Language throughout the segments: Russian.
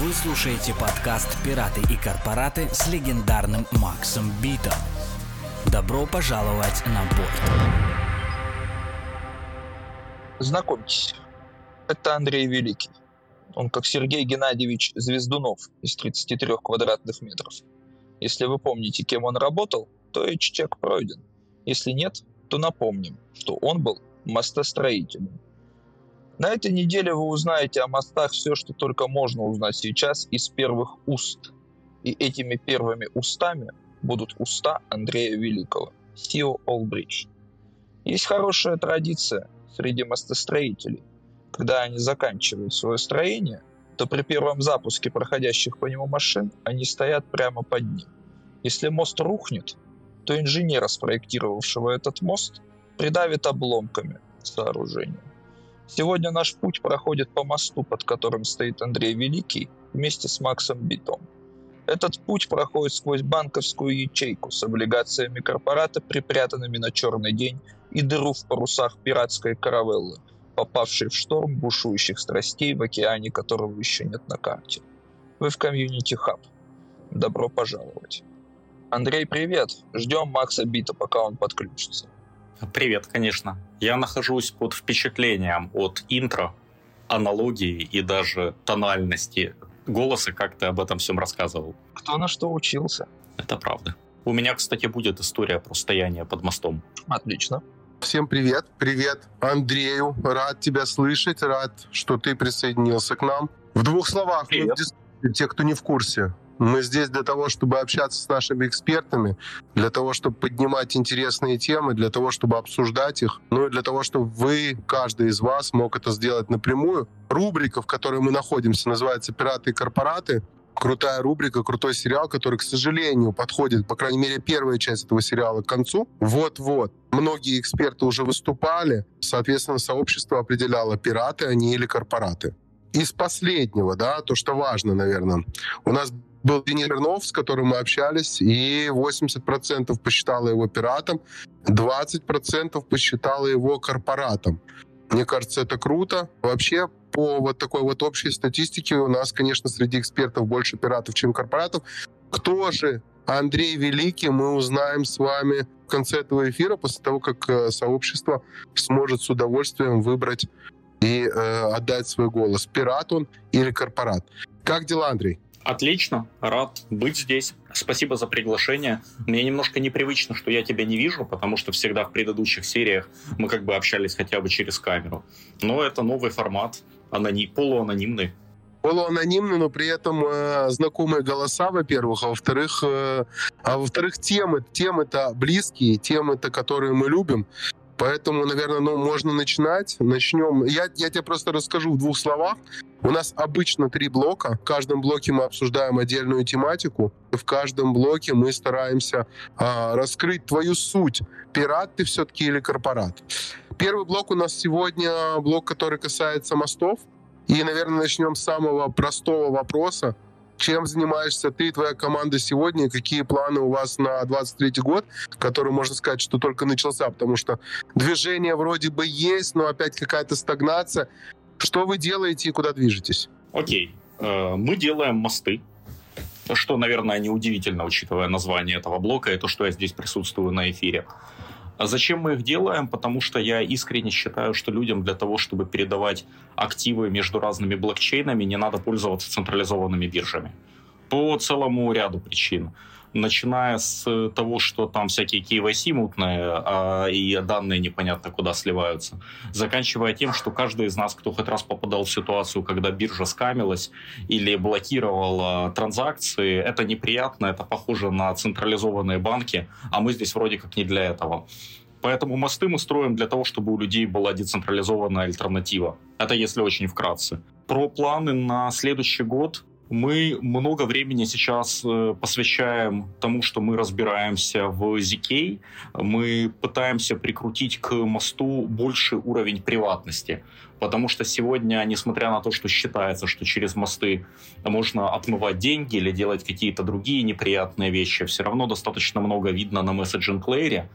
Вы слушаете подкаст «Пираты и корпораты» с легендарным Максом Битом. Добро пожаловать на борт. Знакомьтесь, это Андрей Великий. Он как Сергей Геннадьевич Звездунов из 33 квадратных метров. Если вы помните, кем он работал, то и чек пройден. Если нет, то напомним, что он был мостостроителем. На этой неделе вы узнаете о мостах все, что только можно узнать сейчас из первых уст. И этими первыми устами будут уста Андрея Великого, CEO Allbridge. Есть хорошая традиция среди мостостроителей. Когда они заканчивают свое строение, то при первом запуске проходящих по нему машин они стоят прямо под ним. Если мост рухнет, то инженера, спроектировавшего этот мост, придавит обломками сооружения. Сегодня наш путь проходит по мосту, под которым стоит Андрей Великий, вместе с Максом Битом. Этот путь проходит сквозь банковскую ячейку с облигациями корпората, припрятанными на черный день, и дыру в парусах пиратской каравеллы, попавшей в шторм бушующих страстей в океане, которого еще нет на карте. Вы в комьюнити хаб. Добро пожаловать. Андрей, привет. Ждем Макса Бита, пока он подключится. Привет, конечно. Я нахожусь под впечатлением от интро, аналогии и даже тональности голоса, как ты об этом всем рассказывал. Кто на что учился. Это правда. У меня, кстати, будет история про стояние под мостом. Отлично. Всем привет. Привет Андрею. Рад тебя слышать. Рад, что ты присоединился к нам. В двух словах, привет. те, кто не в курсе, мы здесь для того, чтобы общаться с нашими экспертами, для того, чтобы поднимать интересные темы, для того, чтобы обсуждать их, ну и для того, чтобы вы, каждый из вас, мог это сделать напрямую. Рубрика, в которой мы находимся, называется «Пираты и корпораты». Крутая рубрика, крутой сериал, который, к сожалению, подходит, по крайней мере, первая часть этого сериала к концу. Вот-вот. Многие эксперты уже выступали. Соответственно, сообщество определяло, пираты они или корпораты из последнего, да, то, что важно, наверное. У нас был Денис Смирнов, с которым мы общались, и 80% посчитало его пиратом, 20% посчитало его корпоратом. Мне кажется, это круто. Вообще, по вот такой вот общей статистике у нас, конечно, среди экспертов больше пиратов, чем корпоратов. Кто же Андрей Великий, мы узнаем с вами в конце этого эфира, после того, как э, сообщество сможет с удовольствием выбрать и э, отдать свой голос. Пират он или корпорат. Как дела, Андрей? Отлично, рад быть здесь. Спасибо за приглашение. Мне немножко непривычно, что я тебя не вижу, потому что всегда в предыдущих сериях мы как бы общались хотя бы через камеру. Но это новый формат, анони... полуанонимный. Полуанонимный, но при этом э, знакомые голоса, во-первых, а во-вторых, э, а во-вторых, темы, темы-то близкие, темы-то, которые мы любим. Поэтому, наверное, ну, можно начинать. Начнем. Я, я тебе просто расскажу в двух словах. У нас обычно три блока. В каждом блоке мы обсуждаем отдельную тематику. В каждом блоке мы стараемся а, раскрыть твою суть. Пират ты все-таки или корпорат? Первый блок у нас сегодня блок, который касается мостов. И, наверное, начнем с самого простого вопроса. Чем занимаешься ты и твоя команда сегодня? какие планы у вас на 23 год, который, можно сказать, что только начался? Потому что движение вроде бы есть, но опять какая-то стагнация. Что вы делаете и куда движетесь? Окей. Э, мы делаем мосты, что, наверное, неудивительно, учитывая название этого блока и то, что я здесь присутствую на эфире. А зачем мы их делаем? Потому что я искренне считаю, что людям для того, чтобы передавать активы между разными блокчейнами, не надо пользоваться централизованными биржами. По целому ряду причин начиная с того, что там всякие KYC мутные, а, и данные непонятно куда сливаются, заканчивая тем, что каждый из нас, кто хоть раз попадал в ситуацию, когда биржа скамилась или блокировала транзакции, это неприятно, это похоже на централизованные банки, а мы здесь вроде как не для этого. Поэтому мосты мы строим для того, чтобы у людей была децентрализованная альтернатива. Это если очень вкратце. Про планы на следующий год мы много времени сейчас э, посвящаем тому, что мы разбираемся в ZK. Мы пытаемся прикрутить к мосту больший уровень приватности. Потому что сегодня, несмотря на то, что считается, что через мосты можно отмывать деньги или делать какие-то другие неприятные вещи, все равно достаточно много видно на месседжинг лейере.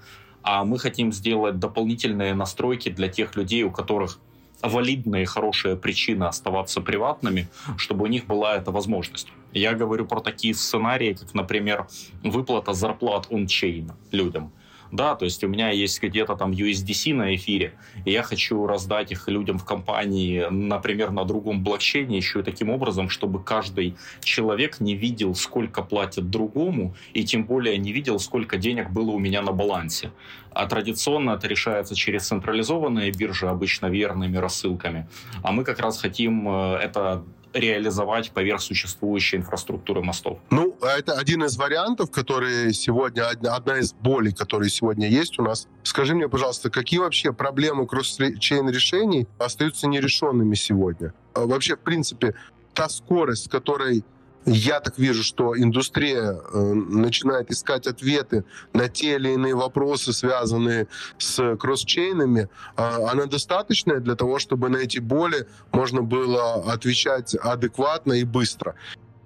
А мы хотим сделать дополнительные настройки для тех людей, у которых валидные, хорошие причины оставаться приватными, чтобы у них была эта возможность. Я говорю про такие сценарии, как, например, выплата зарплат он-чейн людям – да, то есть у меня есть где-то там USDC на эфире, и я хочу раздать их людям в компании, например, на другом блокчейне, еще и таким образом, чтобы каждый человек не видел, сколько платят другому, и тем более не видел, сколько денег было у меня на балансе. А традиционно это решается через централизованные биржи, обычно верными рассылками. А мы как раз хотим э, это реализовать поверх существующей инфраструктуры мостов. Ну, это один из вариантов, которые сегодня, одна из болей, которые сегодня есть у нас. Скажи мне, пожалуйста, какие вообще проблемы кросс-чейн решений остаются нерешенными сегодня? А вообще, в принципе, та скорость, с которой я так вижу, что индустрия э, начинает искать ответы на те или иные вопросы, связанные с кросс-чейнами. Э, она достаточная для того, чтобы на эти боли можно было отвечать адекватно и быстро.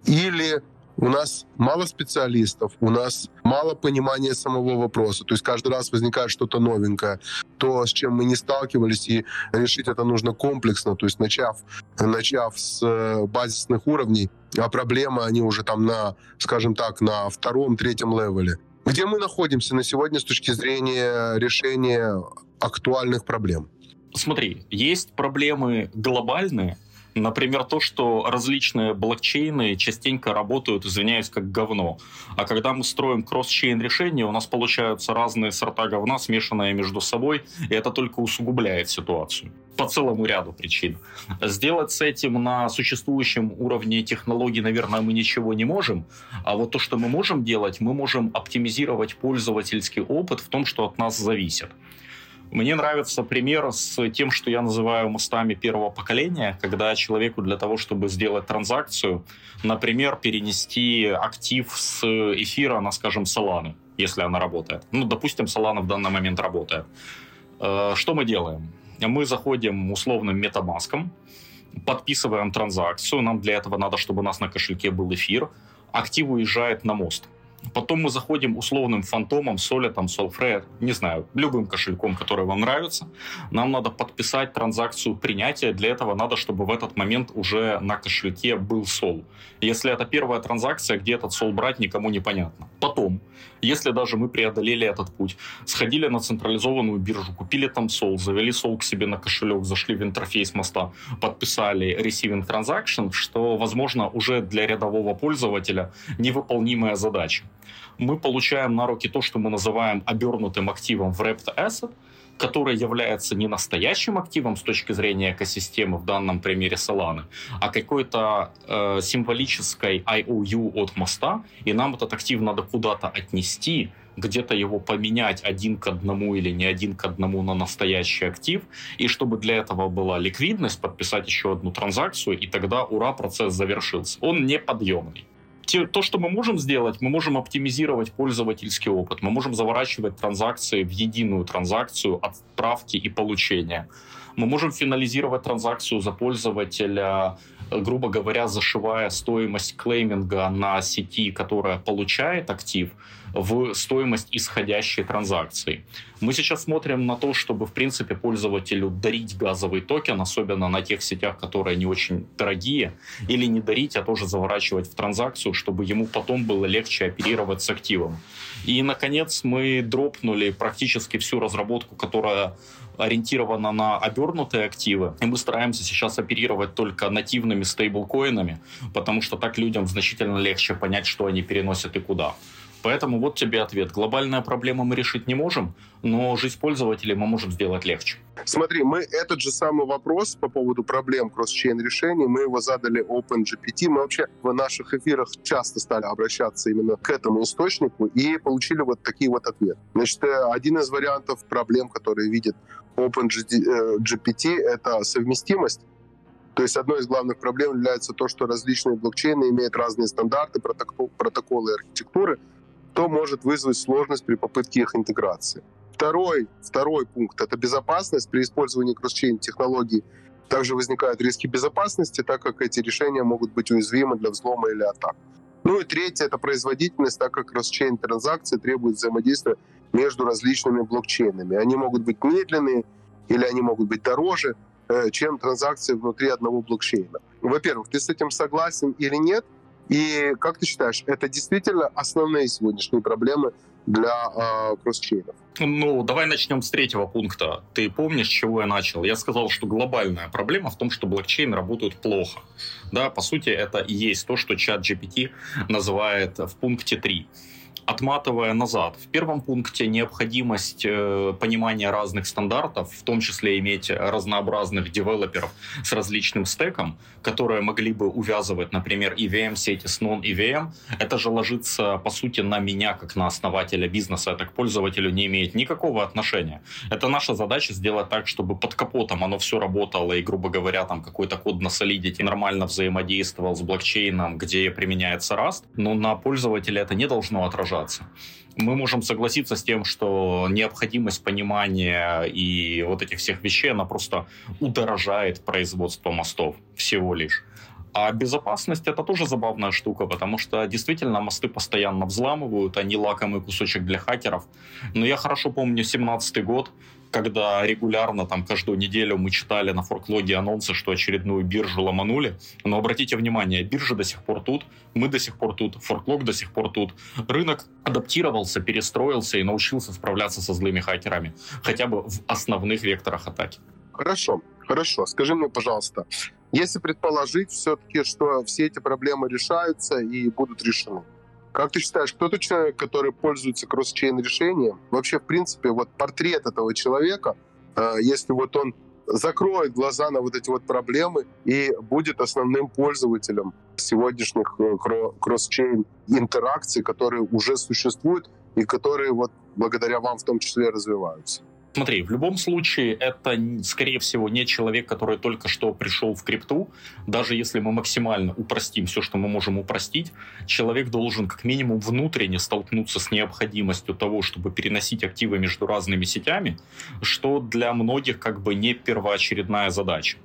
Или у нас мало специалистов, у нас мало понимания самого вопроса. То есть каждый раз возникает что-то новенькое, то, с чем мы не сталкивались, и решить это нужно комплексно. То есть начав, начав с э, базисных уровней, а проблемы, они уже там на, скажем так, на втором, третьем левеле. Где мы находимся на сегодня с точки зрения решения актуальных проблем? Смотри, есть проблемы глобальные, Например, то, что различные блокчейны частенько работают, извиняюсь, как говно. А когда мы строим кросс-чейн решения, у нас получаются разные сорта говна, смешанные между собой, и это только усугубляет ситуацию по целому ряду причин. Сделать с этим на существующем уровне технологий, наверное, мы ничего не можем. А вот то, что мы можем делать, мы можем оптимизировать пользовательский опыт в том, что от нас зависит. Мне нравится пример с тем, что я называю мостами первого поколения, когда человеку для того, чтобы сделать транзакцию, например, перенести актив с эфира на, скажем, Solana, если она работает. Ну, допустим, Solana в данный момент работает. Э, что мы делаем? Мы заходим условным метамаском, подписываем транзакцию, нам для этого надо, чтобы у нас на кошельке был эфир, актив уезжает на мост – Потом мы заходим условным фантомом, солитом, солфрея, не знаю, любым кошельком, который вам нравится. Нам надо подписать транзакцию принятия. Для этого надо, чтобы в этот момент уже на кошельке был сол. Если это первая транзакция, где этот сол брать, никому не понятно. Потом, если даже мы преодолели этот путь, сходили на централизованную биржу, купили там сол, завели сол к себе на кошелек, зашли в интерфейс моста, подписали receiving transaction, что, возможно, уже для рядового пользователя невыполнимая задача. Мы получаем на руки то, что мы называем обернутым активом в Wrapped Asset, который является не настоящим активом с точки зрения экосистемы, в данном примере Solana, а какой-то э, символической IOU от моста, и нам этот актив надо куда-то отнести, где-то его поменять один к одному или не один к одному на настоящий актив, и чтобы для этого была ликвидность, подписать еще одну транзакцию, и тогда ура, процесс завершился. Он неподъемный то, что мы можем сделать, мы можем оптимизировать пользовательский опыт, мы можем заворачивать транзакции в единую транзакцию отправки и получения. Мы можем финализировать транзакцию за пользователя, грубо говоря, зашивая стоимость клейминга на сети, которая получает актив, в стоимость исходящей транзакции. Мы сейчас смотрим на то, чтобы, в принципе, пользователю дарить газовый токен, особенно на тех сетях, которые не очень дорогие, или не дарить, а тоже заворачивать в транзакцию, чтобы ему потом было легче оперировать с активом. И, наконец, мы дропнули практически всю разработку, которая ориентирована на обернутые активы, и мы стараемся сейчас оперировать только нативными стейблкоинами, потому что так людям значительно легче понять, что они переносят и куда. Поэтому вот тебе ответ. Глобальная проблема мы решить не можем, но жизнь пользователей мы можем сделать легче. Смотри, мы этот же самый вопрос по поводу проблем кросс-чейн решений, мы его задали OpenGPT. Мы вообще в наших эфирах часто стали обращаться именно к этому источнику и получили вот такие вот ответы. Значит, э, один из вариантов проблем, которые видит OpenGPT, э, это совместимость то есть одной из главных проблем является то, что различные блокчейны имеют разные стандарты, протоколы и архитектуры, что может вызвать сложность при попытке их интеграции. Второй, второй пункт — это безопасность. При использовании кросс-чейн технологий также возникают риски безопасности, так как эти решения могут быть уязвимы для взлома или атак. Ну и третье — это производительность, так как кросс-чейн транзакции требуют взаимодействия между различными блокчейнами. Они могут быть медленные или они могут быть дороже, э, чем транзакции внутри одного блокчейна. Во-первых, ты с этим согласен или нет? И как ты считаешь, это действительно основные сегодняшние проблемы для э, кросчейнов? Ну, давай начнем с третьего пункта. Ты помнишь, с чего я начал? Я сказал, что глобальная проблема в том, что блокчейн работают плохо. Да, по сути, это и есть то, что чат GPT называет в пункте 3 отматывая назад, в первом пункте необходимость э, понимания разных стандартов, в том числе иметь разнообразных девелоперов с различным стеком, которые могли бы увязывать, например, EVM-сети с non-EVM, это же ложится, по сути, на меня, как на основателя бизнеса, это к пользователю не имеет никакого отношения. Это наша задача сделать так, чтобы под капотом оно все работало и, грубо говоря, там какой-то код на Solidity нормально взаимодействовал с блокчейном, где применяется Rust, но на пользователя это не должно отражаться продолжаться. Мы можем согласиться с тем, что необходимость понимания и вот этих всех вещей, она просто удорожает производство мостов всего лишь. А безопасность это тоже забавная штука, потому что действительно мосты постоянно взламывают, они лакомый кусочек для хакеров. Но я хорошо помню 17 год, когда регулярно, там, каждую неделю мы читали на форклоге анонсы, что очередную биржу ломанули. Но обратите внимание, биржа до сих пор тут, мы до сих пор тут, форклог до сих пор тут. Рынок адаптировался, перестроился и научился справляться со злыми хакерами, хотя бы в основных векторах атаки. Хорошо, хорошо. Скажи мне, пожалуйста, если предположить все-таки, что все эти проблемы решаются и будут решены, как ты считаешь, кто тот человек, который пользуется кросс-чейн решением? Вообще, в принципе, вот портрет этого человека, э, если вот он закроет глаза на вот эти вот проблемы и будет основным пользователем сегодняшних э, кросс-чейн интеракций, которые уже существуют и которые вот благодаря вам в том числе развиваются. Смотри, в любом случае это, скорее всего, не человек, который только что пришел в крипту. Даже если мы максимально упростим все, что мы можем упростить, человек должен как минимум внутренне столкнуться с необходимостью того, чтобы переносить активы между разными сетями, что для многих как бы не первоочередная задача.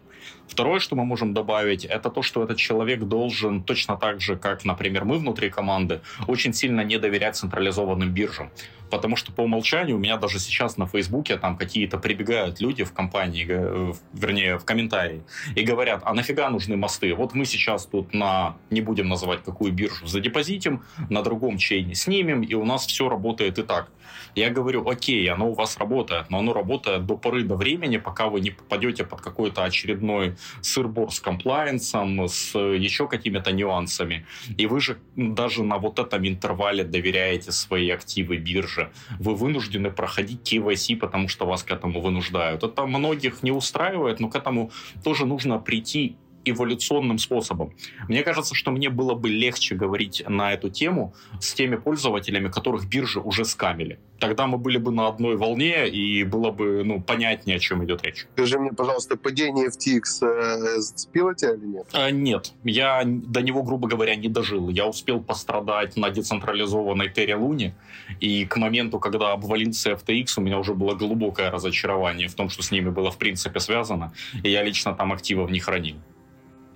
Второе, что мы можем добавить, это то, что этот человек должен точно так же, как, например, мы внутри команды, очень сильно не доверять централизованным биржам. Потому что по умолчанию у меня даже сейчас на Фейсбуке там какие-то прибегают люди в компании, э, вернее, в комментарии, и говорят, а нафига нужны мосты? Вот мы сейчас тут на, не будем называть какую биржу, задепозитим, на другом чейне снимем, и у нас все работает и так. Я говорю, окей, оно у вас работает, но оно работает до поры до времени, пока вы не попадете под какой-то очередной сырбор с комплайенсом, с еще какими-то нюансами. И вы же даже на вот этом интервале доверяете свои активы бирже. Вы вынуждены проходить KYC, потому что вас к этому вынуждают. Это многих не устраивает, но к этому тоже нужно прийти эволюционным способом. Мне кажется, что мне было бы легче говорить на эту тему с теми пользователями, которых биржи уже скамили. Тогда мы были бы на одной волне, и было бы ну, понятнее, о чем идет речь. Скажи мне, пожалуйста, падение FTX э, зацепило тебя или нет? А, нет. Я до него, грубо говоря, не дожил. Я успел пострадать на децентрализованной Терри Луне, и к моменту, когда обвалился FTX, у меня уже было глубокое разочарование в том, что с ними было в принципе связано, и я лично там активов не хранил.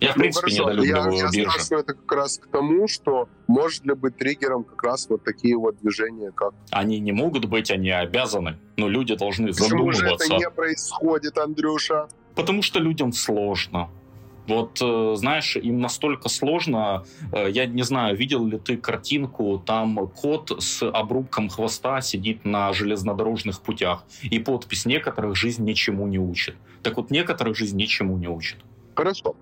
Я, в ну, принципе, хорошо. недолюбливаю я, я спрашиваю это как раз к тому, что может ли быть триггером как раз вот такие вот движения, как... Они не могут быть, они обязаны. Но люди должны Почему задумываться. Почему же это не происходит, Андрюша? Потому что людям сложно. Вот, э, знаешь, им настолько сложно. Э, я не знаю, видел ли ты картинку, там кот с обрубком хвоста сидит на железнодорожных путях, и подпись «Некоторых жизнь ничему не учит». Так вот, некоторых жизнь ничему не учит. Хорошо.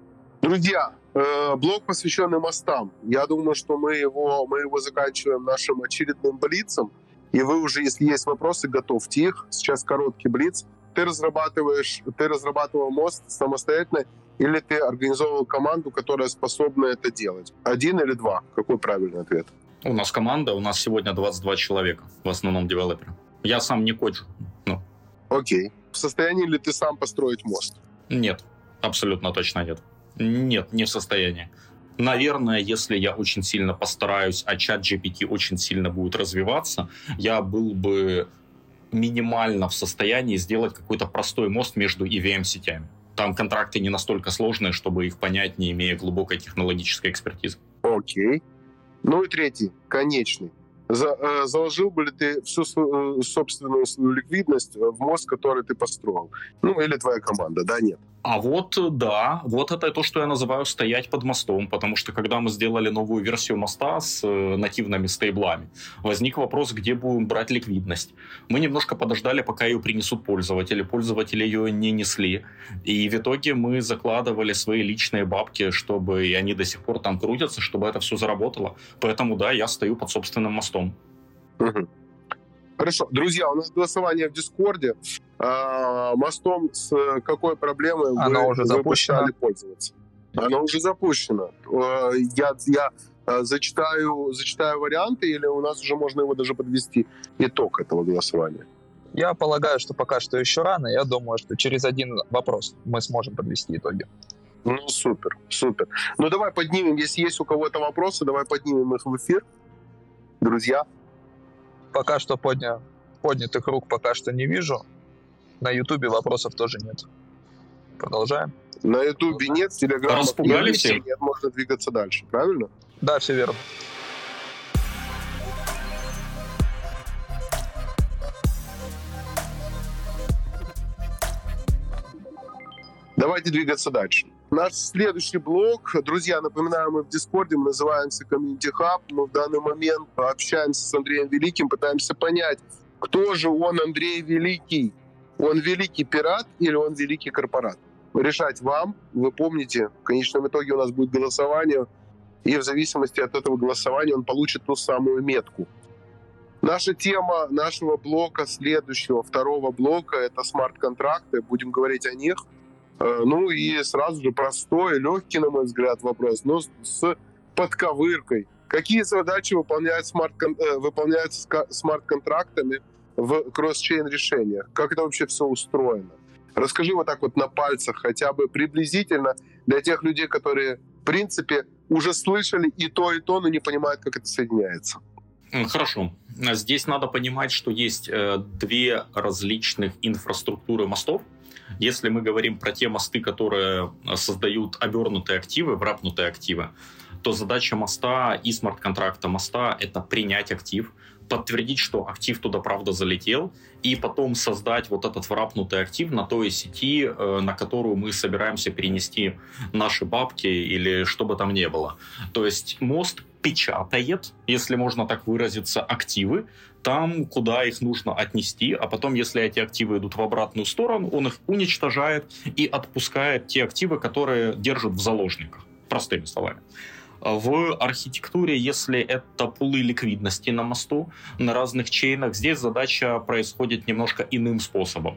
Друзья, э, блог, посвященный мостам. Я думаю, что мы его, мы его заканчиваем нашим очередным блицем. И вы уже, если есть вопросы, готовьте их. Сейчас короткий блиц. Ты разрабатываешь, ты разрабатывал мост самостоятельно или ты организовывал команду, которая способна это делать? Один или два? Какой правильный ответ? У нас команда, у нас сегодня 22 человека, в основном девелоперы. Я сам не коджу. Ну. Окей. В состоянии ли ты сам построить мост? Нет, абсолютно точно нет. Нет, не в состоянии. Наверное, если я очень сильно постараюсь, а чат GPT очень сильно будет развиваться, я был бы минимально в состоянии сделать какой-то простой мост между EVM-сетями. Там контракты не настолько сложные, чтобы их понять, не имея глубокой технологической экспертизы. Окей. Ну и третий, конечный. За, э, заложил бы ли ты всю свою, э, собственную свою ликвидность в мост, который ты построил? Ну, или твоя команда, да, нет? А вот, да, вот это то, что я называю стоять под мостом, потому что когда мы сделали новую версию моста с э, нативными стейблами, возник вопрос, где будем брать ликвидность. Мы немножко подождали, пока ее принесут пользователи, пользователи ее не несли, и в итоге мы закладывали свои личные бабки, чтобы и они до сих пор там крутятся, чтобы это все заработало. Поэтому, да, я стою под собственным мостом. Угу. Хорошо. Друзья, у нас голосование в Дискорде. А, мостом с какой проблемой Оно вы, уже запущено. пользоваться? Оно уже запущено. А, я, я а, зачитаю, зачитаю варианты, или у нас уже можно его даже подвести итог этого голосования? Я полагаю, что пока что еще рано. Я думаю, что через один вопрос мы сможем подвести итоги. Ну, супер, супер. Ну, давай поднимем, если есть у кого-то вопросы, давай поднимем их в эфир. Друзья, Пока что подня... поднятых рук пока что не вижу. На Ютубе вопросов тоже нет. Продолжаем. На Ютубе нет, в Телеграме Распугали все? нет, можно двигаться дальше, правильно? Да, все верно. Давайте двигаться дальше. Наш следующий блок, друзья, напоминаю, мы в Дискорде, мы называемся Community Hub. Мы в данный момент общаемся с Андреем Великим, пытаемся понять, кто же он, Андрей Великий. Он великий пират или он великий корпорат? Решать вам. Вы помните, в конечном итоге у нас будет голосование, и в зависимости от этого голосования он получит ту самую метку. Наша тема нашего блока, следующего, второго блока, это смарт-контракты. Будем говорить о них. Э, ну и сразу же простой, легкий, на мой взгляд, вопрос, но с подковыркой. Какие задачи выполняют смарт, э, выполняются смарт-контрактами в кросс-чейн решениях? Как это вообще все устроено? Расскажи вот так вот на пальцах хотя бы приблизительно для тех людей, которые, в принципе, уже слышали и то, и то, но не понимают, как это соединяется. Хорошо. Здесь надо понимать, что есть э, две различных инфраструктуры мостов. Если мы говорим про те мосты, которые создают обернутые активы, врапнутые активы, то задача моста и смарт-контракта моста — это принять актив, подтвердить, что актив туда правда залетел, и потом создать вот этот врапнутый актив на той сети, э, на которую мы собираемся перенести наши бабки или что бы там ни было. То есть мост печатает, если можно так выразиться, активы, там, куда их нужно отнести, а потом, если эти активы идут в обратную сторону, он их уничтожает и отпускает те активы, которые держат в заложниках, простыми словами. В архитектуре, если это пулы ликвидности на мосту, на разных чейнах, здесь задача происходит немножко иным способом.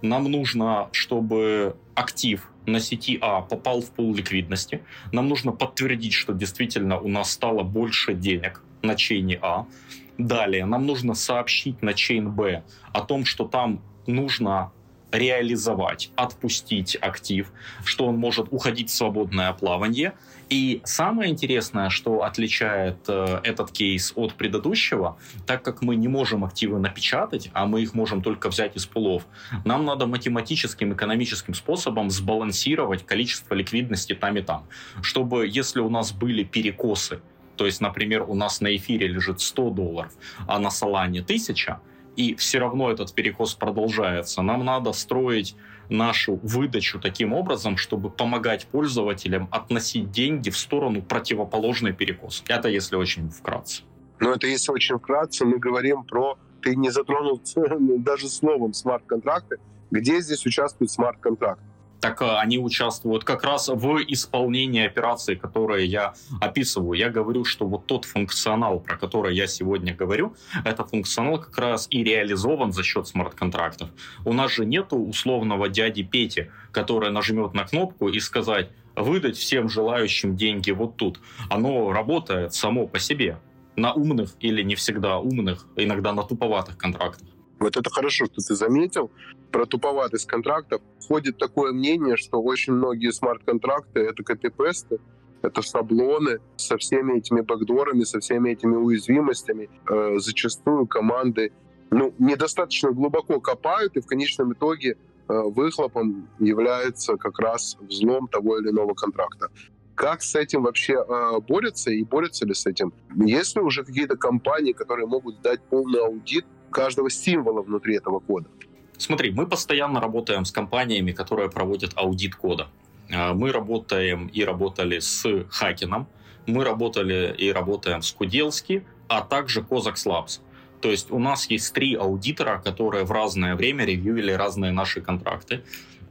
Нам нужно, чтобы актив на сети А попал в пул ликвидности. Нам нужно подтвердить, что действительно у нас стало больше денег на чейне А. Далее нам нужно сообщить на чейн Б о том, что там нужно реализовать, отпустить актив, что он может уходить в свободное плавание. И самое интересное, что отличает э, этот кейс от предыдущего, так как мы не можем активы напечатать, а мы их можем только взять из пулов, нам надо математическим, экономическим способом сбалансировать количество ликвидности там и там, чтобы если у нас были перекосы то есть, например, у нас на эфире лежит 100 долларов, а на Солане 1000, и все равно этот перекос продолжается. Нам надо строить нашу выдачу таким образом, чтобы помогать пользователям относить деньги в сторону противоположной перекос. Это если очень вкратце. Но это если очень вкратце, мы говорим про... Ты не затронул даже словом смарт-контракты. Где здесь участвует смарт-контракт? Так э, они участвуют как раз в исполнении операций, которые я описываю. Я говорю, что вот тот функционал, про который я сегодня говорю, это функционал как раз и реализован за счет смарт-контрактов. У нас же нету условного дяди Пети, который нажмет на кнопку и сказать выдать всем желающим деньги вот тут. Оно работает само по себе на умных или не всегда умных, иногда на туповатых контрактах. Вот это хорошо, что ты заметил. Про туповатость контрактов ходит такое мнение, что очень многие смарт-контракты — это копипесты, это шаблоны со всеми этими бэкдорами, со всеми этими уязвимостями. Э, зачастую команды ну, недостаточно глубоко копают, и в конечном итоге э, выхлопом является как раз взлом того или иного контракта. Как с этим вообще э, борются и борются ли с этим? Есть ли уже какие-то компании, которые могут дать полный аудит каждого символа внутри этого кода. Смотри, мы постоянно работаем с компаниями, которые проводят аудит кода. А, мы работаем и работали с Хакином, мы работали и работаем с Куделски, а также Cozax Labs. То есть у нас есть три аудитора, которые в разное время ревьюили разные наши контракты.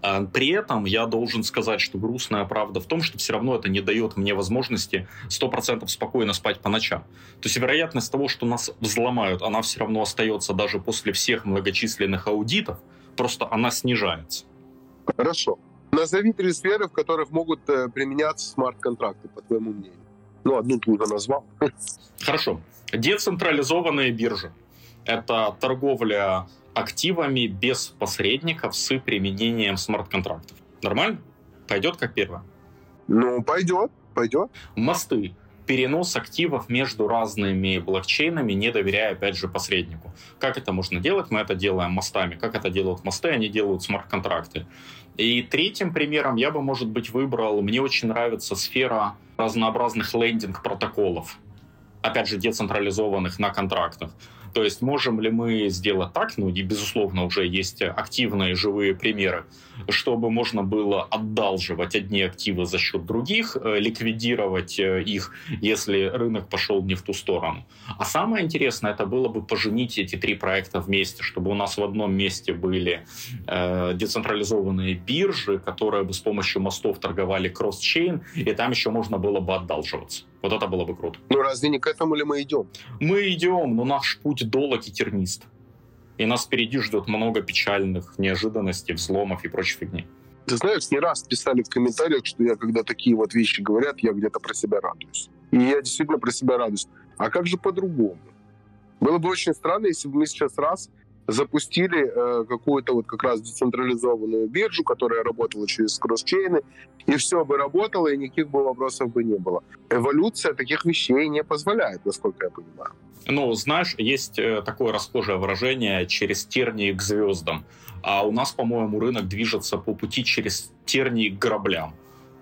А, при этом я должен сказать, что грустная правда в том, что все равно это не дает мне возможности 100% спокойно спать по ночам. То есть вероятность того, что нас взломают, она все равно остается даже после всех многочисленных аудитов, просто она снижается. Хорошо. Назови три сферы, в которых могут э, применяться смарт-контракты, по твоему мнению. Ну, одну ты уже назвал. Хорошо. Децентрализованные биржи. Это торговля активами без посредников с применением смарт-контрактов. Нормально? Пойдет как первое? Ну, пойдет, пойдет. Мосты. Перенос активов между разными блокчейнами, не доверяя, опять же, посреднику. Как это можно делать? Мы это делаем мостами. Как это делают мосты? Они делают смарт-контракты. И третьим примером я бы, может быть, выбрал, мне очень нравится сфера разнообразных лендинг-протоколов, опять же, децентрализованных на контрактах. То есть можем ли мы сделать так, ну и безусловно уже есть активные живые примеры, чтобы можно было отдалживать одни активы за счет других, э, ликвидировать э, их, если рынок пошел не в ту сторону. А самое интересное, это было бы поженить эти три проекта вместе, чтобы у нас в одном месте были э, децентрализованные биржи, которые бы с помощью мостов торговали кросс-чейн, и там еще можно было бы отдалживаться. Вот это было бы круто. Ну разве не к этому ли мы идем? Мы идем, но наш путь долг и тернист. И нас впереди ждет много печальных неожиданностей, взломов и прочей фигни. Ты знаешь, не раз писали в комментариях, что я, когда такие вот вещи говорят, я где-то про себя радуюсь. И я действительно про себя радуюсь. А как же по-другому? Было бы очень странно, если бы мы сейчас раз запустили э, какую-то вот как раз децентрализованную биржу, которая работала через кросс-чейны, и все бы работало, и никаких бы вопросов бы не было. Эволюция таких вещей не позволяет, насколько я понимаю. Ну, знаешь, есть э, такое расхожее выражение «через тернии к звездам», а у нас, по-моему, рынок движется по пути через тернии к граблям.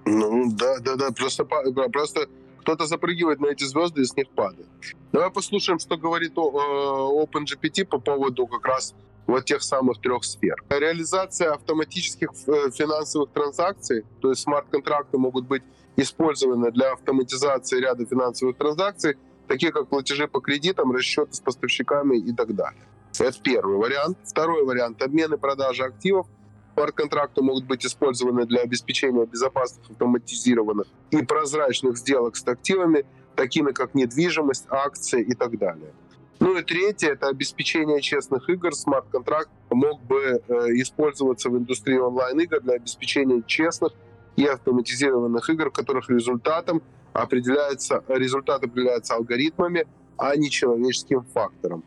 Ну, да, да, да, просто, просто кто-то запрыгивает на эти звезды и с них падает. Давай послушаем, что говорит э, OpenGPT по поводу как раз вот тех самых трех сфер. Реализация автоматических э, финансовых транзакций, то есть смарт-контракты могут быть использованы для автоматизации ряда финансовых транзакций, такие как платежи по кредитам, расчеты с поставщиками и так далее. Это первый вариант. Второй вариант – обмен и продажа активов – Смарт-контракты могут быть использованы для обеспечения безопасных, автоматизированных и прозрачных сделок с активами, такими как недвижимость, акции и так далее. Ну и третье – это обеспечение честных игр. Смарт-контракт мог бы э, использоваться в индустрии онлайн-игр для обеспечения честных и автоматизированных игр, в которых результатом определяется, результат определяется алгоритмами, а не человеческим фактором.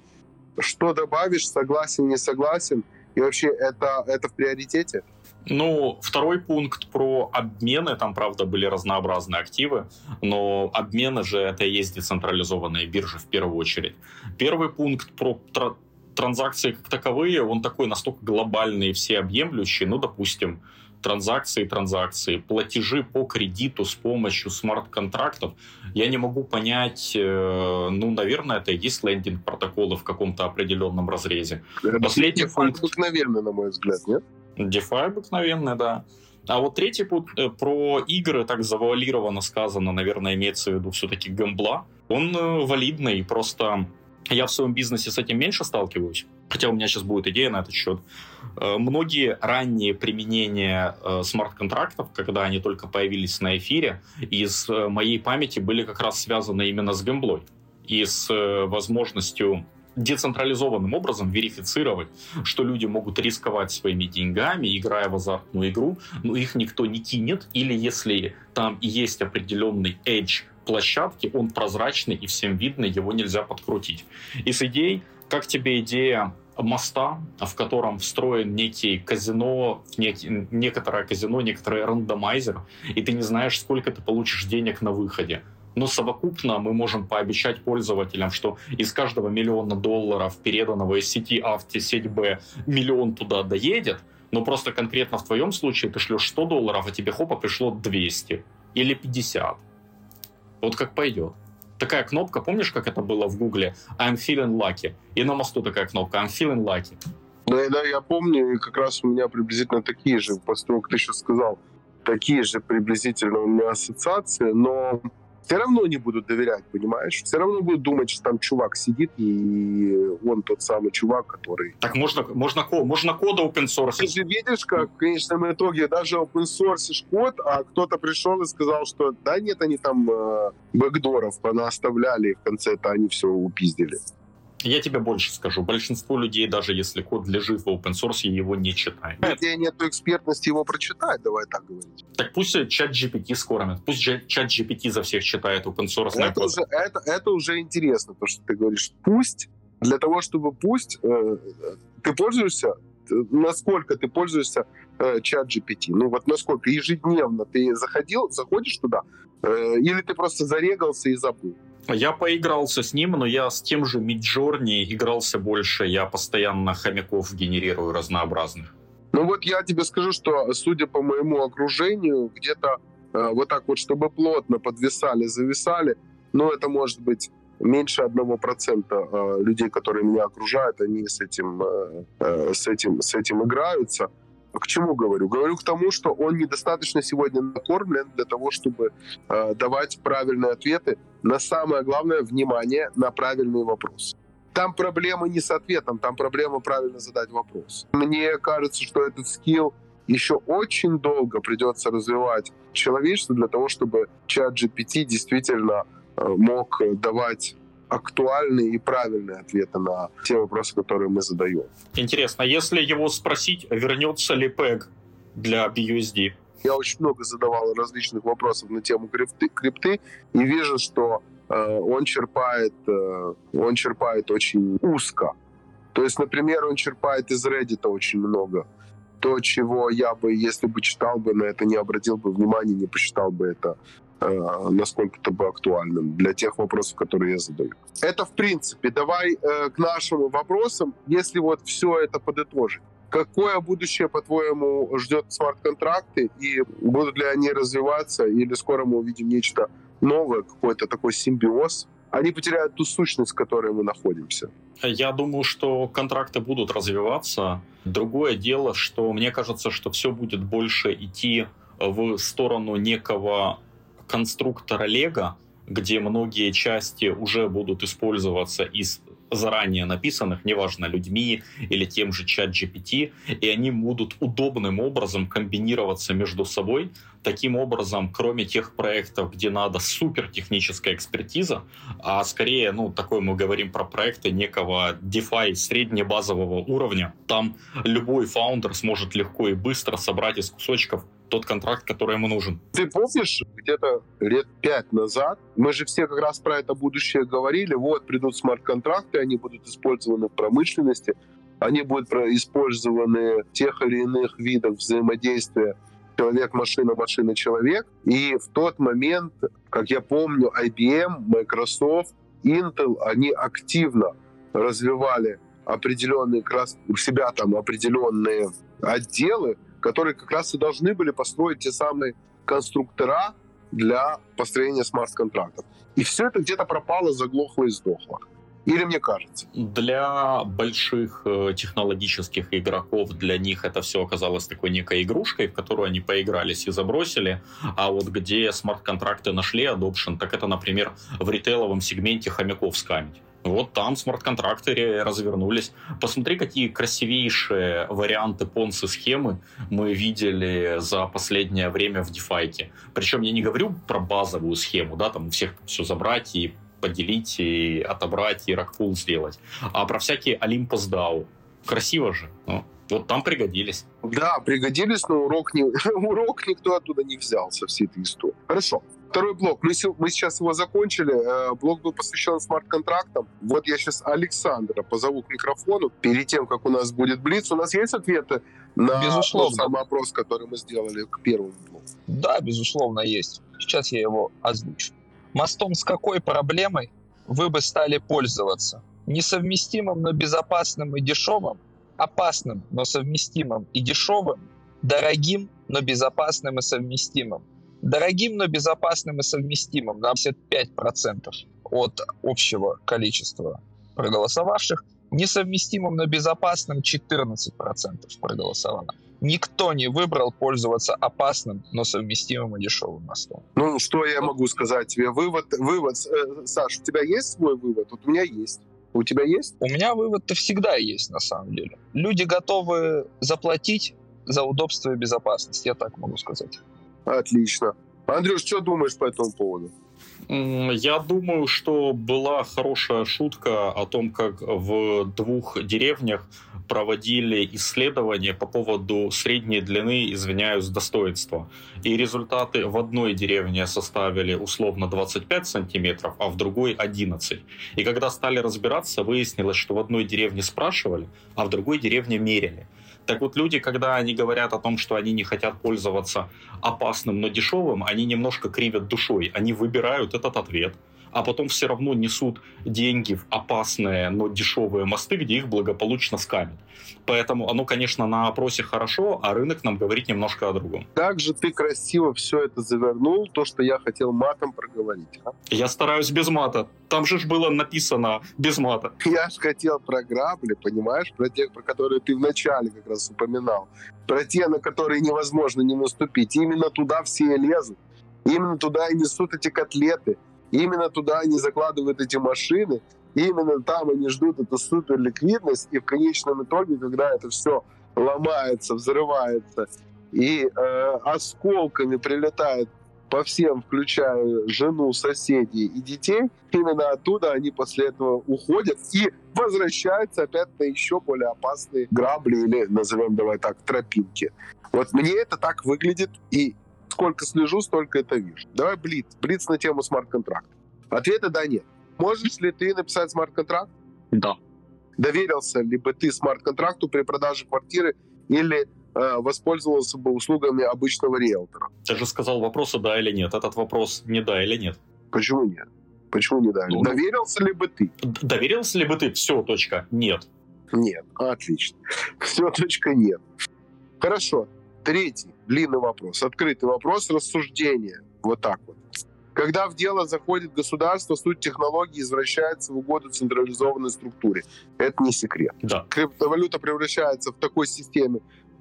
Что добавишь, согласен, не согласен – и вообще это, это в приоритете? Ну, второй пункт про обмены, там, правда, были разнообразные активы, но обмены же это и есть децентрализованные биржи в первую очередь. Первый пункт про тр- транзакции как таковые, он такой настолько глобальный и всеобъемлющий, ну, допустим, транзакции, транзакции, платежи по кредиту с помощью смарт-контрактов, я не могу понять, э, ну, наверное, это и есть лендинг протоколы в каком-то определенном разрезе. Это Последний пункт... обыкновенный, на мой взгляд, нет? DeFi обыкновенный, да. А вот третий пункт э, про игры, так завуалированно сказано, наверное, имеется в виду все-таки гэмбла. Он э, валидный, просто я в своем бизнесе с этим меньше сталкиваюсь, хотя у меня сейчас будет идея на этот счет. Э, многие ранние применения э, смарт-контрактов, когда они только появились на эфире, из э, моей памяти были как раз связаны именно с гемблой и с возможностью децентрализованным образом верифицировать, что люди могут рисковать своими деньгами, играя в азартную игру, но их никто не кинет, или если там есть определенный edge площадки, он прозрачный и всем видно, его нельзя подкрутить. Из идей, как тебе идея моста, в котором встроен некий казино, некий, некоторое казино, некоторый рандомайзер, и ты не знаешь, сколько ты получишь денег на выходе. Но совокупно мы можем пообещать пользователям, что из каждого миллиона долларов, переданного из сети А в сеть Б, миллион туда доедет, но просто конкретно в твоем случае ты шлешь 100 долларов, а тебе хопа пришло 200 или 50. Вот как пойдет. Такая кнопка, помнишь, как это было в Гугле? I'm feeling lucky. И на мосту такая кнопка I'm feeling lucky. Да, да, я помню, и как раз у меня приблизительно такие же, после того, как ты сейчас сказал, такие же приблизительно у меня ассоциации, но все равно не будут доверять, понимаешь? Все равно будут думать, что там чувак сидит, и он тот самый чувак, который... Так можно, можно, можно кода open source. Ты же видишь, как в конечном итоге даже open source код, а кто-то пришел и сказал, что да нет, они там э, бэкдоров оставляли, и в конце-то они все упиздили. Я тебе больше скажу. Большинство людей, даже если код лежит в open source, его не читают. У людей нет экспертности его прочитать, давай так говорить. Так пусть чат GPT скормят. Пусть чат GPT за всех читает open source. Это уже, это, это уже интересно, то, что ты говоришь. Пусть, для того, чтобы пусть, э, ты пользуешься, насколько ты пользуешься э, чат GPT? Ну вот насколько ежедневно ты заходил, заходишь туда, э, или ты просто зарегался и забыл? Я поигрался с ним, но я с тем же Midjourney игрался больше. Я постоянно хомяков генерирую разнообразных. Ну вот я тебе скажу, что судя по моему окружению, где-то э, вот так вот, чтобы плотно подвисали, зависали, ну это может быть меньше одного процента э, людей, которые меня окружают, они с этим, э, э, с этим, с этим играются. К чему говорю? Говорю к тому, что он недостаточно сегодня накормлен для того, чтобы э, давать правильные ответы на самое главное внимание на правильный вопрос. Там проблема не с ответом, там проблема правильно задать вопрос. Мне кажется, что этот скилл еще очень долго придется развивать человечеству для того, чтобы чат GPT действительно э, мог давать актуальные и правильные ответы на те вопросы, которые мы задаем. Интересно, если его спросить, вернется ли PEG для BUSD? Я очень много задавал различных вопросов на тему крипты, крипты и вижу, что э, он черпает, э, он черпает очень узко. То есть, например, он черпает из Reddit очень много. То, чего я бы, если бы читал бы, на это не обратил бы внимания, не посчитал бы это Э, насколько это бы актуальным для тех вопросов, которые я задаю. Это в принципе. Давай э, к нашим вопросам, если вот все это подытожить. Какое будущее, по-твоему, ждет смарт-контракты и будут ли они развиваться или скоро мы увидим нечто новое, какой-то такой симбиоз? Они потеряют ту сущность, в которой мы находимся. Я думаю, что контракты будут развиваться. Другое дело, что мне кажется, что все будет больше идти в сторону некого конструктора Лего, где многие части уже будут использоваться из заранее написанных, неважно, людьми или тем же чат GPT, и они будут удобным образом комбинироваться между собой. Таким образом, кроме тех проектов, где надо супер техническая экспертиза, а скорее, ну, такой мы говорим про проекты некого DeFi среднебазового уровня, там любой фаундер сможет легко и быстро собрать из кусочков тот контракт, который ему нужен. Ты помнишь, где-то лет пять назад, мы же все как раз про это будущее говорили, вот придут смарт-контракты, они будут использованы в промышленности, они будут использованы в тех или иных видах взаимодействия человек-машина, машина-человек. И в тот момент, как я помню, IBM, Microsoft, Intel, они активно развивали определенные, у себя там определенные отделы, которые как раз и должны были построить те самые конструктора для построения смарт-контрактов. И все это где-то пропало, заглохло и сдохло. Или мне кажется? Для больших э, технологических игроков, для них это все оказалось такой некой игрушкой, в которую они поигрались и забросили. А вот где смарт-контракты нашли adoption, так это, например, в ритейловом сегменте хомяков скамить. Вот там смарт-контракты развернулись. Посмотри, какие красивейшие варианты понсы-схемы мы видели за последнее время в DeFi. Причем я не говорю про базовую схему, да, там всех все забрать и поделить, и отобрать, и ракпул сделать, а про всякие Olympus DAO. Красиво же. Ну, вот там пригодились. Да, пригодились, но урок, не, урок никто оттуда не взял со всей этой истории. Хорошо. Второй блок. Мы, мы сейчас его закончили. Э, блок был посвящен смарт-контрактам. Вот я сейчас Александра позову к микрофону. Перед тем, как у нас будет Блиц, у нас есть ответы на безусловно. тот самый опрос, который мы сделали к первому блоку? Да, безусловно, есть. Сейчас я его озвучу. Мостом с какой проблемой вы бы стали пользоваться? Несовместимым, но безопасным и дешевым? Опасным, но совместимым и дешевым? Дорогим, но безопасным и совместимым? Дорогим, но безопасным и совместимым на 55% от общего количества проголосовавших. Несовместимым, но безопасным 14% проголосовало. Никто не выбрал пользоваться опасным, но совместимым и дешевым мостом. Ну, что я могу сказать тебе? Вывод, вывод. Э, Саш, у тебя есть свой вывод? Вот у меня есть. У тебя есть? У меня вывод-то всегда есть, на самом деле. Люди готовы заплатить за удобство и безопасность, я так могу сказать. Отлично. Андрюш, что думаешь по этому поводу? Я думаю, что была хорошая шутка о том, как в двух деревнях проводили исследования по поводу средней длины, извиняюсь, достоинства. И результаты в одной деревне составили условно 25 сантиметров, а в другой 11. И когда стали разбираться, выяснилось, что в одной деревне спрашивали, а в другой деревне мерили. Так вот, люди, когда они говорят о том, что они не хотят пользоваться опасным, но дешевым, они немножко кривят душой. Они выбирают этот ответ, а потом все равно несут деньги в опасные, но дешевые мосты, где их благополучно скамят. Поэтому оно, конечно, на опросе хорошо, а рынок нам говорит немножко о другом. Как же ты красиво все это завернул, то, что я хотел матом проговорить. А? Я стараюсь без мата. Там же ж было написано без мата. Я же хотел про грабли, понимаешь, про тех, про которые ты вначале как раз упоминал. Про те, на которые невозможно не наступить. Именно туда все лезут. Именно туда и несут эти котлеты. Именно туда они закладывают эти машины. Именно там они ждут эту супер ликвидность, и в конечном итоге, когда это все ломается, взрывается, и э, осколками прилетает по всем, включая жену, соседей и детей, именно оттуда они после этого уходят и возвращаются опять на еще более опасные грабли или, назовем давай так, тропинки. Вот мне это так выглядит, и сколько слежу, столько это вижу. Давай блиц. Блиц на тему смарт-контракта. Ответа да, нет. Можешь ли ты написать смарт-контракт? Да. Доверился ли бы ты смарт-контракту при продаже квартиры или э, воспользовался бы услугами обычного риэлтора? Ты же сказал вопросы да или нет. Этот вопрос не да или нет. Почему нет? Почему не да? Ну, Доверился ли бы ты? Доверился ли бы ты? Все, точка. Нет. Нет. Отлично. Все, точка, нет. Хорошо. Третий длинный вопрос. Открытый вопрос рассуждения. Вот так вот. Когда в дело заходит государство, суть технологии извращается в угоду централизованной структуре. Это не секрет. Да. Криптовалюта превращается в такой системе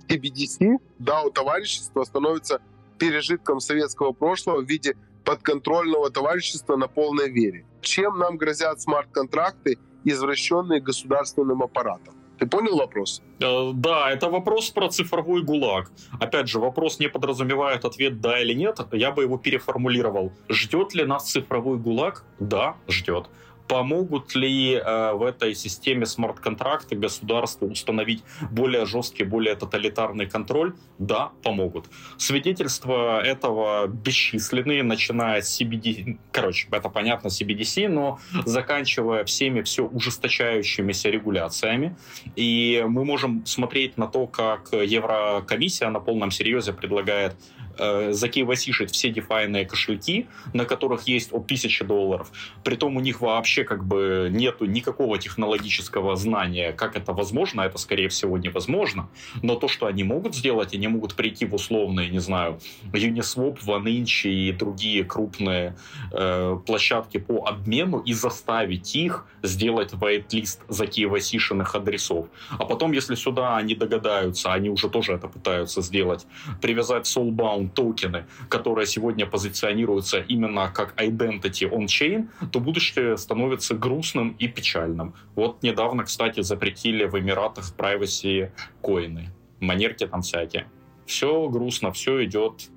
CBDC, DAO товарищество становится пережитком советского прошлого в виде подконтрольного товарищества на полной вере. Чем нам грозят смарт-контракты, извращенные государственным аппаратом? Ты понял вопрос? Э, да, это вопрос про цифровой ГУЛАГ. Опять же, вопрос не подразумевает ответ «да» или «нет». Я бы его переформулировал. Ждет ли нас цифровой ГУЛАГ? Да, ждет. Помогут ли э, в этой системе смарт-контракты государству установить более жесткий, более тоталитарный контроль? Да, помогут. Свидетельства этого бесчисленные, начиная с CBD, короче, это понятно, CBDC, но заканчивая всеми все ужесточающимися регуляциями. И мы можем смотреть на то, как Еврокомиссия на полном серьезе предлагает э, закивасишить все дефайные кошельки, на которых есть от 1000 долларов. Притом у них вообще как бы нету никакого технологического знания, как это возможно. Это, скорее всего, невозможно. Но то, что они могут сделать, они могут прийти в условные, не знаю, Uniswap, OneInch и другие крупные э, площадки по обмену и заставить их сделать whitelist закивасишенных адресов. А потом, если сюда они догадаются, они уже тоже это пытаются сделать, привязать soulbound токены, которые сегодня позиционируются именно как identity on-chain, то будущее становится грустным и печальным. Вот недавно, кстати, запретили в Эмиратах privacy коины, манерки там всякие. Все грустно, все идет...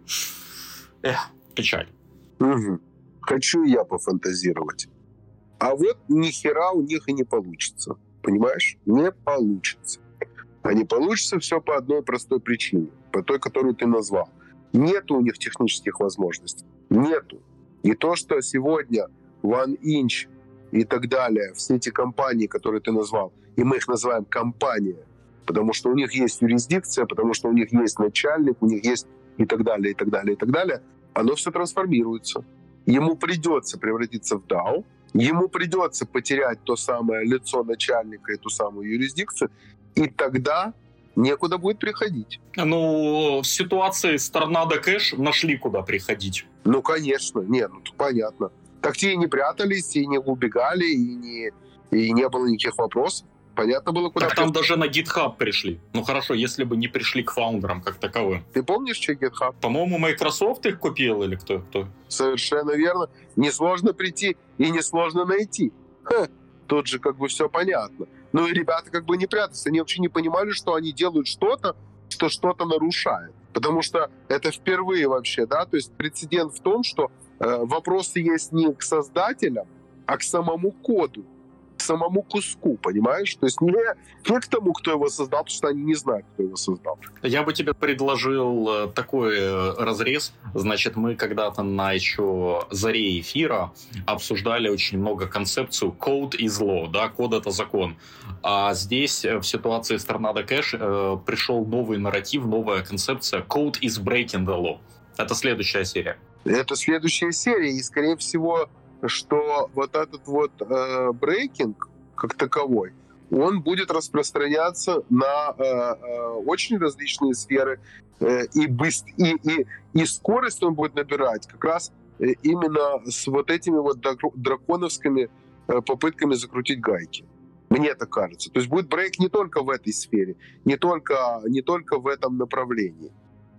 Эх, печаль. Угу. Хочу я пофантазировать. А вот ни хера у них и не получится. Понимаешь? Не получится. А не получится все по одной простой причине. По той, которую ты назвал. Нет у них технических возможностей. Нету. И то, что сегодня One Inch и так далее, все эти компании, которые ты назвал, и мы их называем компания, потому что у них есть юрисдикция, потому что у них есть начальник, у них есть и так далее, и так далее, и так далее, оно все трансформируется. Ему придется превратиться в DAO, ему придется потерять то самое лицо начальника и ту самую юрисдикцию, и тогда некуда будет приходить. Ну, в ситуации с торнадо кэш нашли куда приходить. Ну, конечно, нет, ну, понятно. Так те и не прятались, и не убегали, и не, и не было никаких вопросов. Понятно было, куда... Так там даже на GitHub пришли. Ну хорошо, если бы не пришли к фаундерам как таковым. Ты помнишь, что GitHub? По-моему, Microsoft их купил или кто? кто? Совершенно верно. Несложно прийти и несложно найти. Ха, тут же как бы все понятно. Ну и ребята как бы не прятались. Они вообще не понимали, что они делают что-то, что что-то нарушает. Потому что это впервые вообще, да, то есть прецедент в том, что э, вопросы есть не к создателям, а к самому коду самому куску, понимаешь? То есть не, не к тому, кто его создал, потому что они не знают, кто его создал. Я бы тебе предложил э, такой э, разрез. Значит, мы когда-то на еще заре эфира обсуждали очень много концепцию code is law, да, код это закон. А здесь э, в ситуации с Tornado Cash пришел новый нарратив, новая концепция code is breaking the law. Это следующая серия. Это следующая серия, и, скорее всего, что вот этот вот э, брейкинг как таковой, он будет распространяться на э, э, очень различные сферы, э, и, быст, и, и, и скорость он будет набирать как раз э, именно с вот этими вот драконовскими э, попытками закрутить гайки. Мне так кажется. То есть будет брейк не только в этой сфере, не только, не только в этом направлении.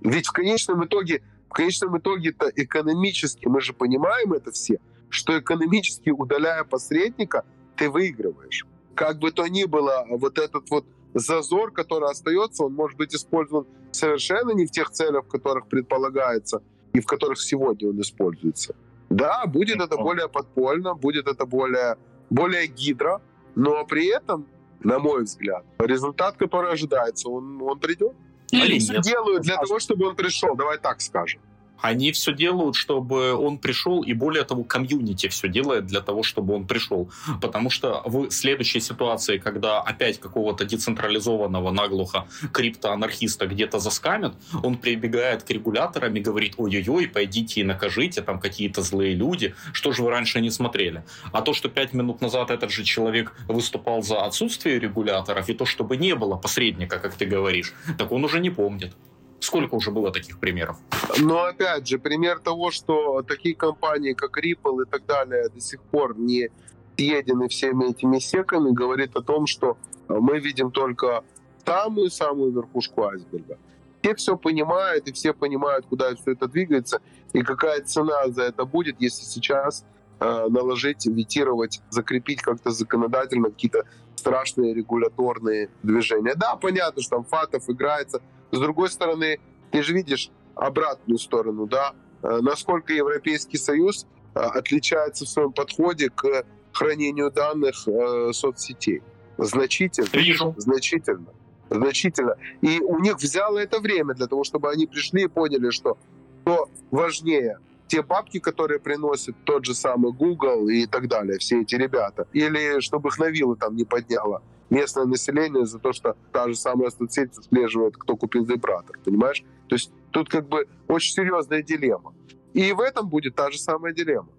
Ведь в конечном итоге, в конечном итоге-то экономически, мы же понимаем это все, что экономически удаляя посредника, ты выигрываешь. Как бы то ни было, вот этот вот зазор, который остается, он может быть использован совершенно не в тех целях, в которых предполагается и в которых сегодня он используется. Да, будет это более подпольно, будет это более, более гидро, но при этом, на мой взгляд, результат, который ожидается, он, он придет. Или Они делают для того, чтобы он пришел, давай так скажем. Они все делают, чтобы он пришел, и более того, комьюнити все делает для того, чтобы он пришел. Потому что в следующей ситуации, когда опять какого-то децентрализованного наглухо криптоанархиста где-то заскамят, он прибегает к регуляторам и говорит, ой-ой-ой, пойдите и накажите, там какие-то злые люди, что же вы раньше не смотрели. А то, что пять минут назад этот же человек выступал за отсутствие регуляторов, и то, чтобы не было посредника, как ты говоришь, так он уже не помнит. Сколько уже было таких примеров? Но опять же, пример того, что такие компании, как Ripple и так далее, до сих пор не съедены всеми этими секами, говорит о том, что мы видим только самую-самую верхушку айсберга. Все все понимают, и все понимают, куда все это двигается, и какая цена за это будет, если сейчас э, наложить, витировать, закрепить как-то законодательно какие-то страшные регуляторные движения. Да, понятно, что там Фатов играется, с другой стороны, ты же видишь обратную сторону, да, э, насколько Европейский Союз э, отличается в своем подходе к хранению данных э, соцсетей. Значительно. Вижу. Значительно. Значительно. И у них взяло это время для того, чтобы они пришли и поняли, что что важнее, те бабки, которые приносит тот же самый Google и так далее, все эти ребята, или чтобы их на вилы там не подняло местное население за то, что та же самая соцсеть отслеживает, кто купил вибратор, понимаешь? То есть тут как бы очень серьезная дилемма. И в этом будет та же самая дилемма.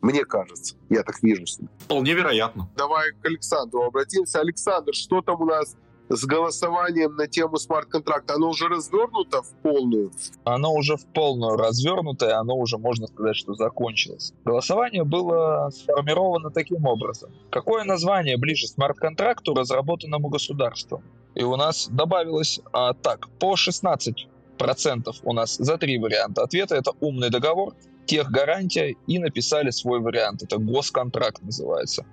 Мне кажется, я так вижу. Вполне вероятно. Давай к Александру обратимся. Александр, что там у нас с голосованием на тему смарт-контракта, оно уже развернуто в полную? Оно уже в полную развернуто, и оно уже, можно сказать, что закончилось. Голосование было сформировано таким образом. Какое название ближе смарт-контракту, разработанному государством? И у нас добавилось а, так, по 16 процентов у нас за три варианта ответа. Это умный договор, техгарантия и написали свой вариант. Это госконтракт называется.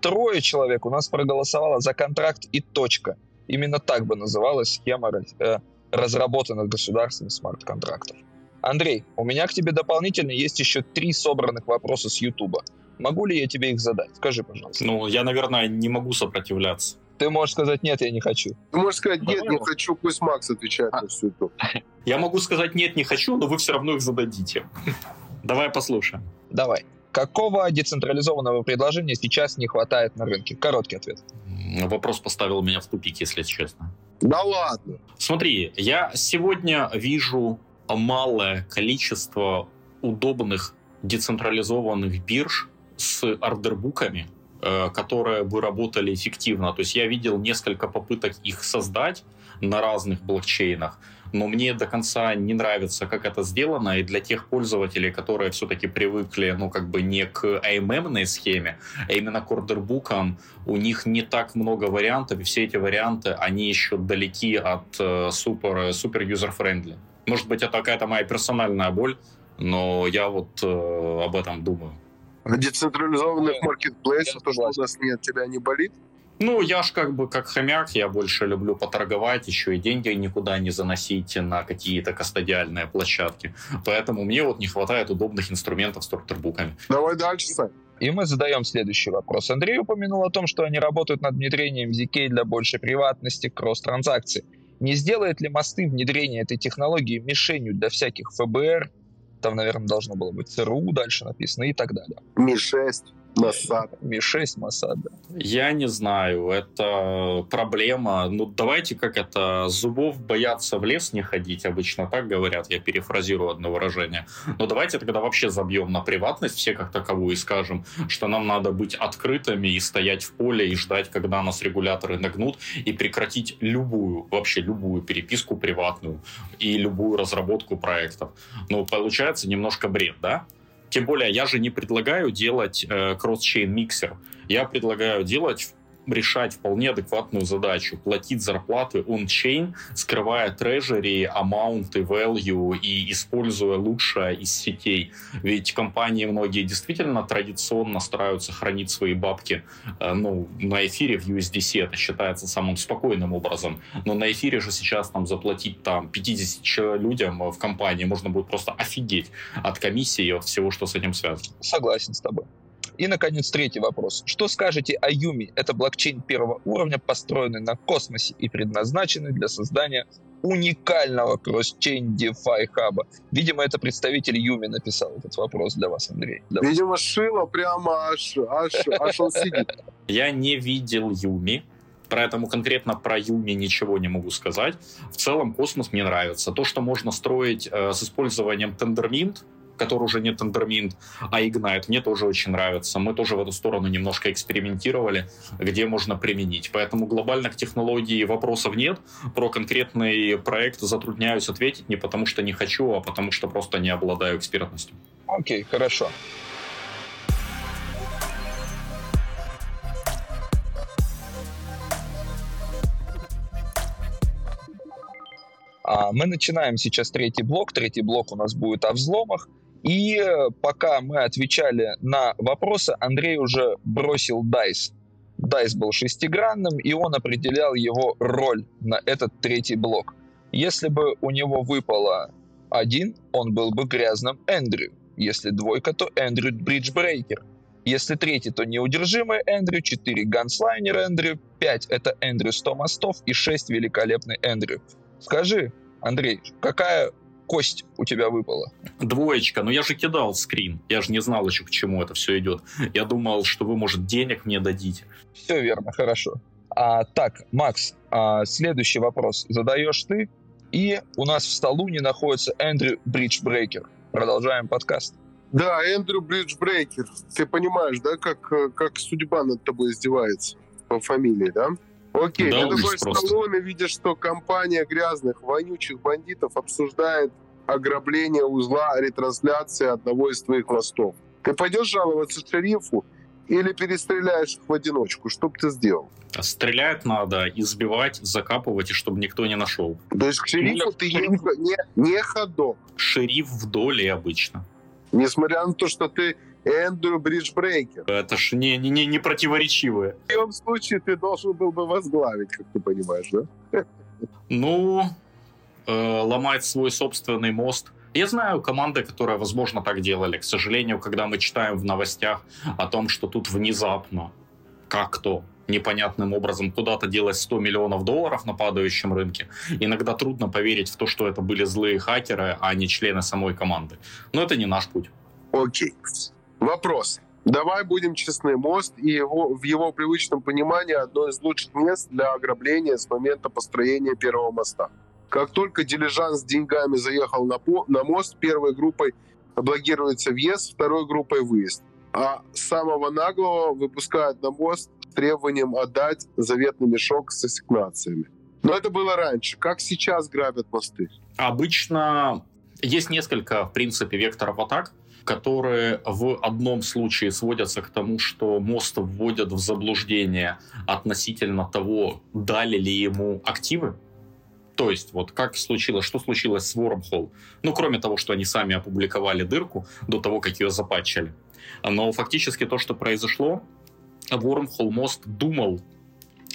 Трое человек у нас проголосовало за контракт и точка. Именно так бы называлась схема э, разработанных государственных смарт-контрактов. Андрей, у меня к тебе дополнительно есть еще три собранных вопроса с Ютуба. Могу ли я тебе их задать? Скажи, пожалуйста. Ну, я, наверное, не могу сопротивляться. Ты можешь сказать, нет, я не хочу. Ты можешь сказать, нет, не хочу, пусть Макс отвечает а. на всю эту. Я могу сказать, нет, не хочу, но вы все равно их зададите. Давай послушаем. Давай. Какого децентрализованного предложения сейчас не хватает на рынке? Короткий ответ. Вопрос поставил меня в тупик, если честно. Да ладно. Смотри, я сегодня вижу малое количество удобных децентрализованных бирж с order book ами, э, которые бы работали эффективно. То есть я видел несколько попыток их создать на разных блокчейнах, но мне до конца не нравится, как это сделано, и для тех пользователей, которые все-таки привыкли, ну, как бы не к AMM схеме, а именно к order book ам, у них не так много вариантов, и все эти варианты, они еще далеки от э, супер, супер user-friendly. Может быть, это какая-то моя персональная боль, но я вот э, об этом думаю. А децентрализованных маркетплейсов, то, что у нас нет, тебя не болит? Ну, я ж как бы как хомяк, я больше люблю поторговать, еще и деньги никуда не заносить на какие-то кастодиальные площадки. Поэтому мне вот не хватает удобных инструментов с тортербуками. Давай дальше, Сань. И мы задаем следующий вопрос. Андрей упомянул о том, что они работают над внедрением ZK для большей приватности кросс-транзакций. Не сделает ли мосты внедрения этой технологии мишенью для всяких ФБР, там, наверное, должно было быть ЦРУ дальше написано и так далее. Ми-6. Масад. Ми-6 Масад, да. Я не знаю, это проблема. Ну, давайте как это, зубов бояться в лес не ходить, обычно так говорят, я перефразирую одно выражение. Но давайте тогда вообще забьем на приватность все как таковую и скажем, что нам надо быть открытыми и стоять в поле и ждать, когда нас регуляторы нагнут, и прекратить любую, вообще любую переписку приватную и любую разработку проектов. Ну, получается немножко бред, да? Тем более, я же не предлагаю делать э, кросс-чейн миксер. Я предлагаю делать решать вполне адекватную задачу. Платить зарплаты on-chain, скрывая трежери, амаунты, value и используя лучшее из сетей. Ведь компании многие действительно традиционно стараются хранить свои бабки э, ну, на эфире в USDC. Это считается самым спокойным образом. Но на эфире же сейчас там заплатить там 50 людям в компании можно будет просто офигеть от комиссии и от всего, что с этим связано. Согласен с тобой. И, наконец, третий вопрос. Что скажете о Юми? Это блокчейн первого уровня, построенный на космосе и предназначенный для создания уникального кросс-чейн DeFi хаба. Видимо, это представитель Юми написал этот вопрос для вас, Андрей. Для Видимо, шило прямо аж, аж, аж он сидит. Я не видел Юми, Поэтому конкретно про Юми ничего не могу сказать. В целом космос мне нравится. То, что можно строить э, с использованием Tendermint, который уже не Tendermint, а Ignite. Мне тоже очень нравится. Мы тоже в эту сторону немножко экспериментировали, где можно применить. Поэтому глобально к технологии вопросов нет. Про конкретный проект затрудняюсь ответить не потому, что не хочу, а потому, что просто не обладаю экспертностью. Окей, okay, хорошо. А, мы начинаем сейчас третий блок. Третий блок у нас будет о взломах. И э, пока мы отвечали на вопросы, Андрей уже бросил дайс. Дайс был шестигранным, и он определял его роль на этот третий блок. Если бы у него выпало один, он был бы грязным Эндрю. Если двойка, то Эндрю Бриджбрейкер. Если третий, то неудержимый Эндрю, четыре ганслайнер Эндрю, пять это Эндрю 100 мостов и шесть великолепный Эндрю. Скажи, Андрей, какая кость у тебя выпала? Двоечка. Но я же кидал скрин. Я же не знал еще, к чему это все идет. Я думал, что вы, может, денег мне дадите. Все верно, хорошо. А, так, Макс, а, следующий вопрос задаешь ты. И у нас в столуне находится Эндрю Бриджбрейкер. Продолжаем подкаст. Да, Эндрю Бриджбрейкер. Ты понимаешь, да, как, как судьба над тобой издевается по фамилии, да? Окей, да, ты такой Сталлоне видишь, что компания грязных, вонючих бандитов обсуждает ограбление узла ретрансляции одного из твоих мостов. Ты пойдешь жаловаться шерифу или перестреляешь их в одиночку? Что бы ты сделал? А стрелять надо, избивать, закапывать, и чтобы никто не нашел. То есть к шерифу ты не, не, не ходок? Шериф в доле обычно. Несмотря на то, что ты Эндрю Бриджбрейкер. Это ж не, не, не противоречивые. В любом случае ты должен был бы возглавить, как ты понимаешь, да? Ну, э, ломать свой собственный мост. Я знаю команды, которые, возможно, так делали. К сожалению, когда мы читаем в новостях о том, что тут внезапно, как-то, непонятным образом куда-то делать 100 миллионов долларов на падающем рынке, иногда трудно поверить в то, что это были злые хакеры, а не члены самой команды. Но это не наш путь. Окей. Вопрос. Давай будем честны, мост и его, в его привычном понимании одно из лучших мест для ограбления с момента построения первого моста. Как только дилижанс с деньгами заехал на, по, на мост, первой группой блокируется въезд, второй группой выезд. А самого наглого выпускают на мост с требованием отдать заветный мешок с ассигнациями. Но это было раньше. Как сейчас грабят мосты? Обычно есть несколько, в принципе, векторов атак, которые в одном случае сводятся к тому, что мост вводят в заблуждение относительно того, дали ли ему активы. То есть, вот как случилось, что случилось с Wormhole? Ну, кроме того, что они сами опубликовали дырку до того, как ее запатчили. Но фактически то, что произошло, Wormhole мост думал,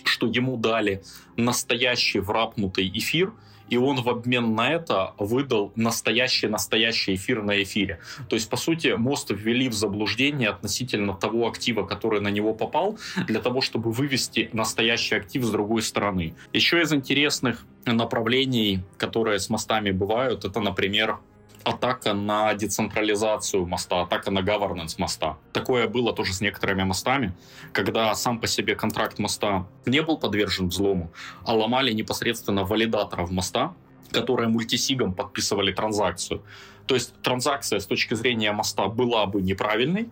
что ему дали настоящий врапнутый эфир, и он в обмен на это выдал настоящий-настоящий эфир на эфире. То есть, по сути, мост ввели в заблуждение относительно того актива, который на него попал, для того, чтобы вывести настоящий актив с другой стороны. Еще из интересных направлений, которые с мостами бывают, это, например, атака на децентрализацию моста, атака на governance моста. Такое было тоже с некоторыми мостами, когда сам по себе контракт моста не был подвержен взлому, а ломали непосредственно валидаторов моста, которые мультисигом подписывали транзакцию. То есть транзакция с точки зрения моста была бы неправильной,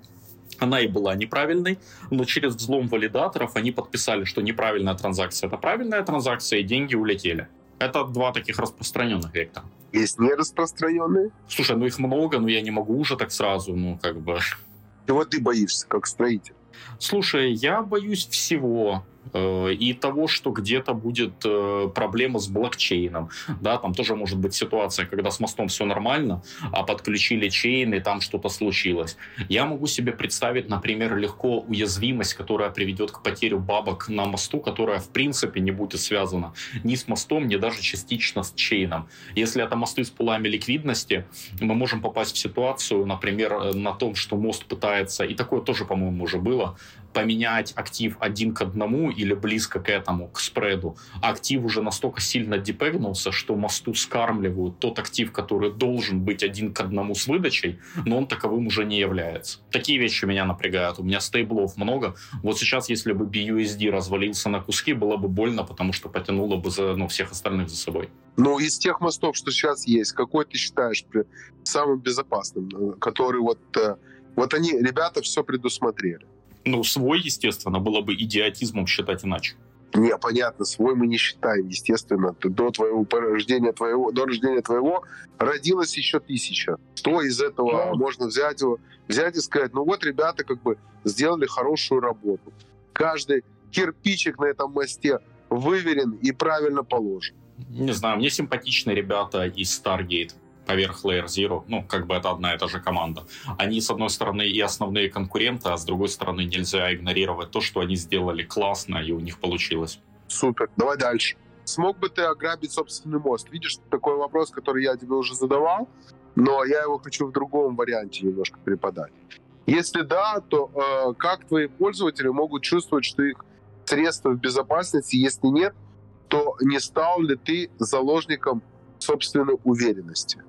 она и была неправильной, но через взлом валидаторов они подписали, что неправильная транзакция — это правильная транзакция, и деньги улетели. Это два таких распространенных вектора. Есть нераспространенные? Слушай, ну их много, но я не могу уже так сразу, ну как бы... Чего ты боишься, как строитель? Слушай, я боюсь всего. Э, и того, что где-то будет э, проблема с блокчейном. Да, там тоже может быть ситуация, когда с мостом все нормально, а подключили чейн, и там что-то случилось. Я могу себе представить, например, легко уязвимость, которая приведет к потере бабок на мосту, которая в принципе не будет связана ни с мостом, ни даже частично с чейном. Если это мосты с пулами ликвидности, мы можем попасть в ситуацию, например, э, на том, что мост пытается, и такое тоже, по-моему, уже было, поменять актив один к одному или близко к этому, к спреду, актив уже настолько сильно депегнулся, что мосту скармливают тот актив, который должен быть один к одному с выдачей, но он таковым уже не является. Такие вещи меня напрягают. У меня стейблов много. Вот сейчас, если бы BUSD развалился на куски, было бы больно, потому что потянуло бы за, ну, всех остальных за собой. Ну, из тех мостов, что сейчас есть, какой ты считаешь самым безопасным, э, который вот, э, вот они, ребята, все предусмотрели? Ну, свой, естественно, было бы идиотизмом считать иначе. Не, понятно, свой мы не считаем, естественно. До твоего рождения твоего, до рождения твоего родилось еще тысяча. Что из этого ну. можно взять, взять и сказать, ну вот ребята как бы сделали хорошую работу. Каждый кирпичик на этом мосте выверен и правильно положен. Не знаю, мне симпатичны ребята из Stargate поверх Layer Zero, ну, как бы это одна и та же команда. Они, с одной стороны, и основные конкуренты, а с другой стороны, нельзя игнорировать то, что они сделали классно, и у них получилось. Супер. Давай дальше. Смог бы ты ограбить собственный мост? Видишь, такой вопрос, который я тебе уже задавал, но я его хочу в другом варианте немножко преподать. Если да, то э, как твои пользователи могут чувствовать, что их средства в безопасности? Если нет, то не стал ли ты заложником собственной уверенности?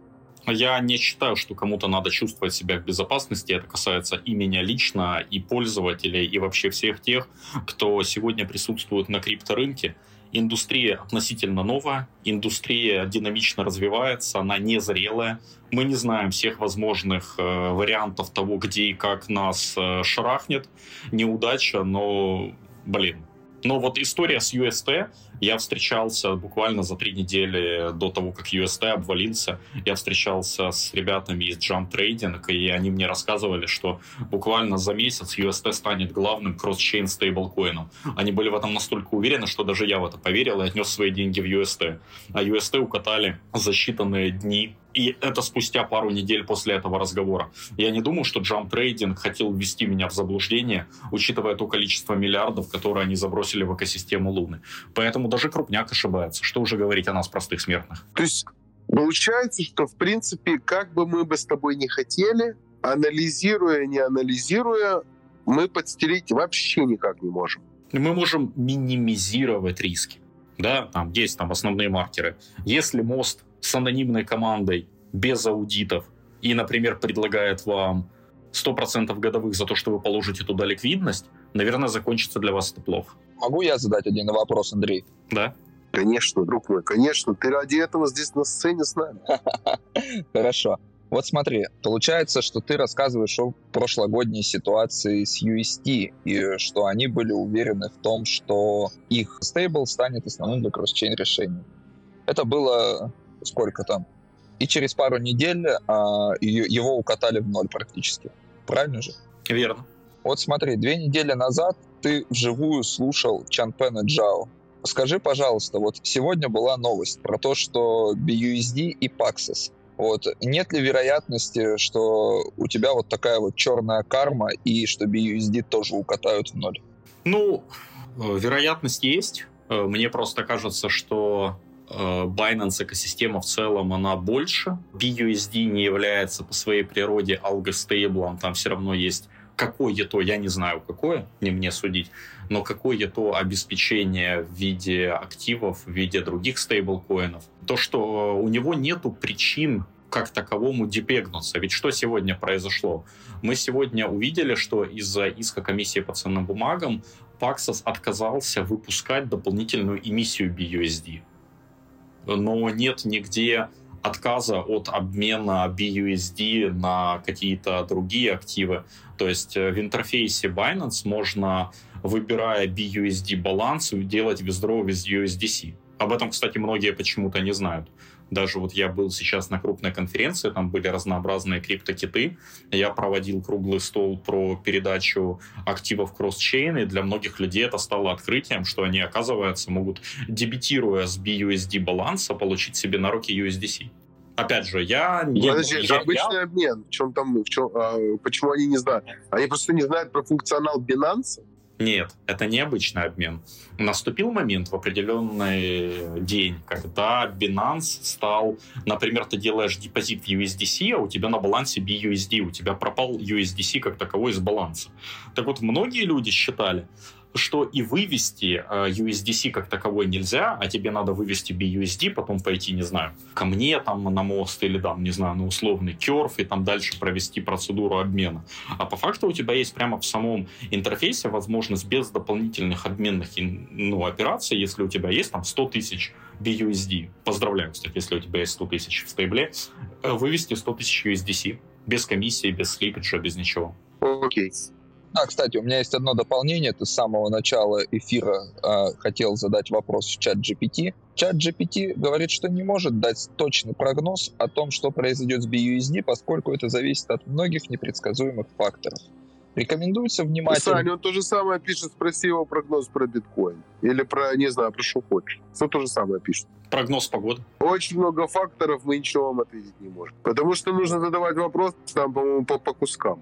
Я не считаю, что кому-то надо чувствовать себя в безопасности. Это касается и меня лично, и пользователей, и вообще всех тех, кто сегодня присутствует на крипторынке. Индустрия относительно новая, индустрия динамично развивается, она незрелая. Мы не знаем всех возможных э, вариантов того, где и как нас э, шарахнет. Неудача, но, блин, но вот история с UST, я встречался буквально за три недели до того, как UST обвалился, я встречался с ребятами из Jump Trading, и они мне рассказывали, что буквально за месяц UST станет главным кросс-чейн стейблкоином. Они были в этом настолько уверены, что даже я в это поверил и отнес свои деньги в UST. А UST укатали за считанные дни и это спустя пару недель после этого разговора. Я не думаю, что Jump Trading хотел ввести меня в заблуждение, учитывая то количество миллиардов, которые они забросили в экосистему Луны. Поэтому даже крупняк ошибается. Что уже говорить о нас, простых смертных? То есть получается, что, в принципе, как бы мы бы с тобой не хотели, анализируя, не анализируя, мы подстелить вообще никак не можем. Мы можем минимизировать риски. Да, там есть там основные маркеры. Если мост с анонимной командой, без аудитов, и, например, предлагает вам 100% годовых за то, что вы положите туда ликвидность, наверное, закончится для вас это плохо. Могу я задать один вопрос, Андрей? Да. Конечно, друг мой, конечно. Ты ради этого здесь на сцене с нами. Хорошо. Вот смотри, получается, что ты рассказываешь о прошлогодней ситуации с UST, и что они были уверены в том, что их стейбл станет основным для кросс-чейн решением. Это было сколько там? И через пару недель а, его укатали в ноль практически. Правильно же? Верно. Вот смотри, две недели назад ты вживую слушал Чанпена Джао. Скажи, пожалуйста, вот сегодня была новость про то, что BUSD и Paxos вот. Нет ли вероятности, что у тебя вот такая вот черная карма и что BUSD тоже укатают в ноль? Ну, э, вероятность есть. Э, мне просто кажется, что э, Binance экосистема в целом, она больше. BUSD не является по своей природе алгостейблом, там все равно есть какое-то, я не знаю какое, не мне судить, но какое-то обеспечение в виде активов, в виде других стейблкоинов. То, что у него нету причин как таковому депегнуться. Ведь что сегодня произошло? Мы сегодня увидели, что из-за иска комиссии по ценным бумагам Paxos отказался выпускать дополнительную эмиссию BUSD. Но нет нигде отказа от обмена BUSD на какие-то другие активы. То есть э, в интерфейсе Binance можно, выбирая BUSD баланс, делать withdraw with USDC. Об этом, кстати, многие почему-то не знают. Даже вот я был сейчас на крупной конференции, там были разнообразные криптокиты. Я проводил круглый стол про передачу активов кросс-чейн, и для многих людей это стало открытием, что они, оказывается, могут, дебитируя с BUSD баланса, получить себе на руки USDC. Опять же, я не... Подожди, это обычный я... обмен. В чем там, в чем, а, почему они не знают? Они просто не знают про функционал Binance? Нет, это необычный обмен. Наступил момент в определенный день, когда Binance стал, например, ты делаешь депозит в USDC, а у тебя на балансе BUSD, у тебя пропал USDC как таковой из баланса. Так вот, многие люди считали, что и вывести э, USDC как таковой нельзя, а тебе надо вывести BUSD, потом пойти, не знаю, ко мне там на мост или там, не знаю, на условный керф и там дальше провести процедуру обмена. А по факту у тебя есть прямо в самом интерфейсе возможность без дополнительных обменных ну, операций, если у тебя есть там 100 тысяч BUSD, поздравляю, кстати, если у тебя есть 100 тысяч в стейбле, э, вывести 100 тысяч USDC без комиссии, без слипиджа, без ничего. Окей. Okay. А, кстати, у меня есть одно дополнение. Ты с самого начала эфира э, хотел задать вопрос в чат GPT. Чат GPT говорит, что не может дать точный прогноз о том, что произойдет с BUSD, поскольку это зависит от многих непредсказуемых факторов. Рекомендуется внимательно... Саня, он то же самое пишет, спроси его прогноз про биткоин. Или про, не знаю, про что хочешь. Все то же самое пишет. Прогноз погоды. Очень много факторов, мы ничего вам ответить не можем. Потому что нужно задавать вопрос, там, по-моему, по, по кускам.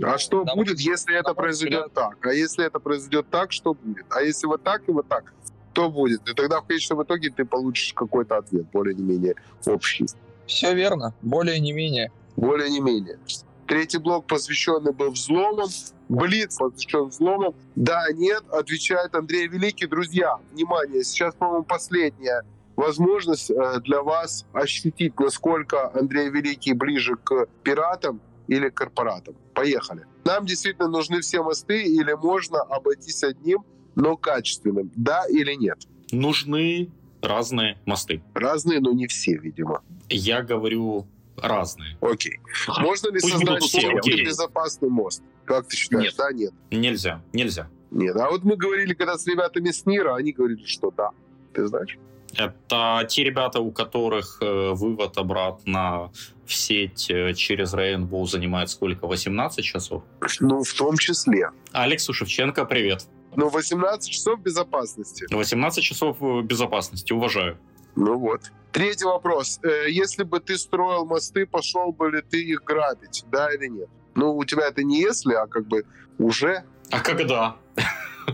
А что Нам будет, если это произойдет так? А если это произойдет так, что будет? А если вот так и вот так, то будет? И тогда в конечном итоге ты получишь какой-то ответ, более-не-менее общий. Все верно, более-не-менее. Более-не-менее. Третий блок посвященный был взломам. Блиц посвящен взломам. Да, нет, отвечает Андрей Великий. Друзья, внимание, сейчас, по-моему, последняя возможность э, для вас ощутить, насколько Андрей Великий ближе к пиратам, или корпоратам. Поехали. Нам действительно нужны все мосты или можно обойтись одним, но качественным? Да или нет? Нужны разные мосты. Разные, но не все, видимо. Я говорю разные. Окей. Можно ли Пусть создать все, безопасный мост? Как ты считаешь, нет. да, нет? Нельзя, нельзя. Нет, а вот мы говорили, когда с ребятами с НИРа, они говорили, что да. Ты знаешь? Это те ребята, у которых э, вывод обратно в сеть э, через Rainbow занимает сколько? 18 часов? Ну, в том числе. Алексу Шевченко, привет. Ну, 18 часов безопасности. 18 часов э, безопасности, уважаю. Ну вот. Третий вопрос. Если бы ты строил мосты, пошел бы ли ты их грабить, да или нет? Ну, у тебя это не если, а как бы уже. А когда?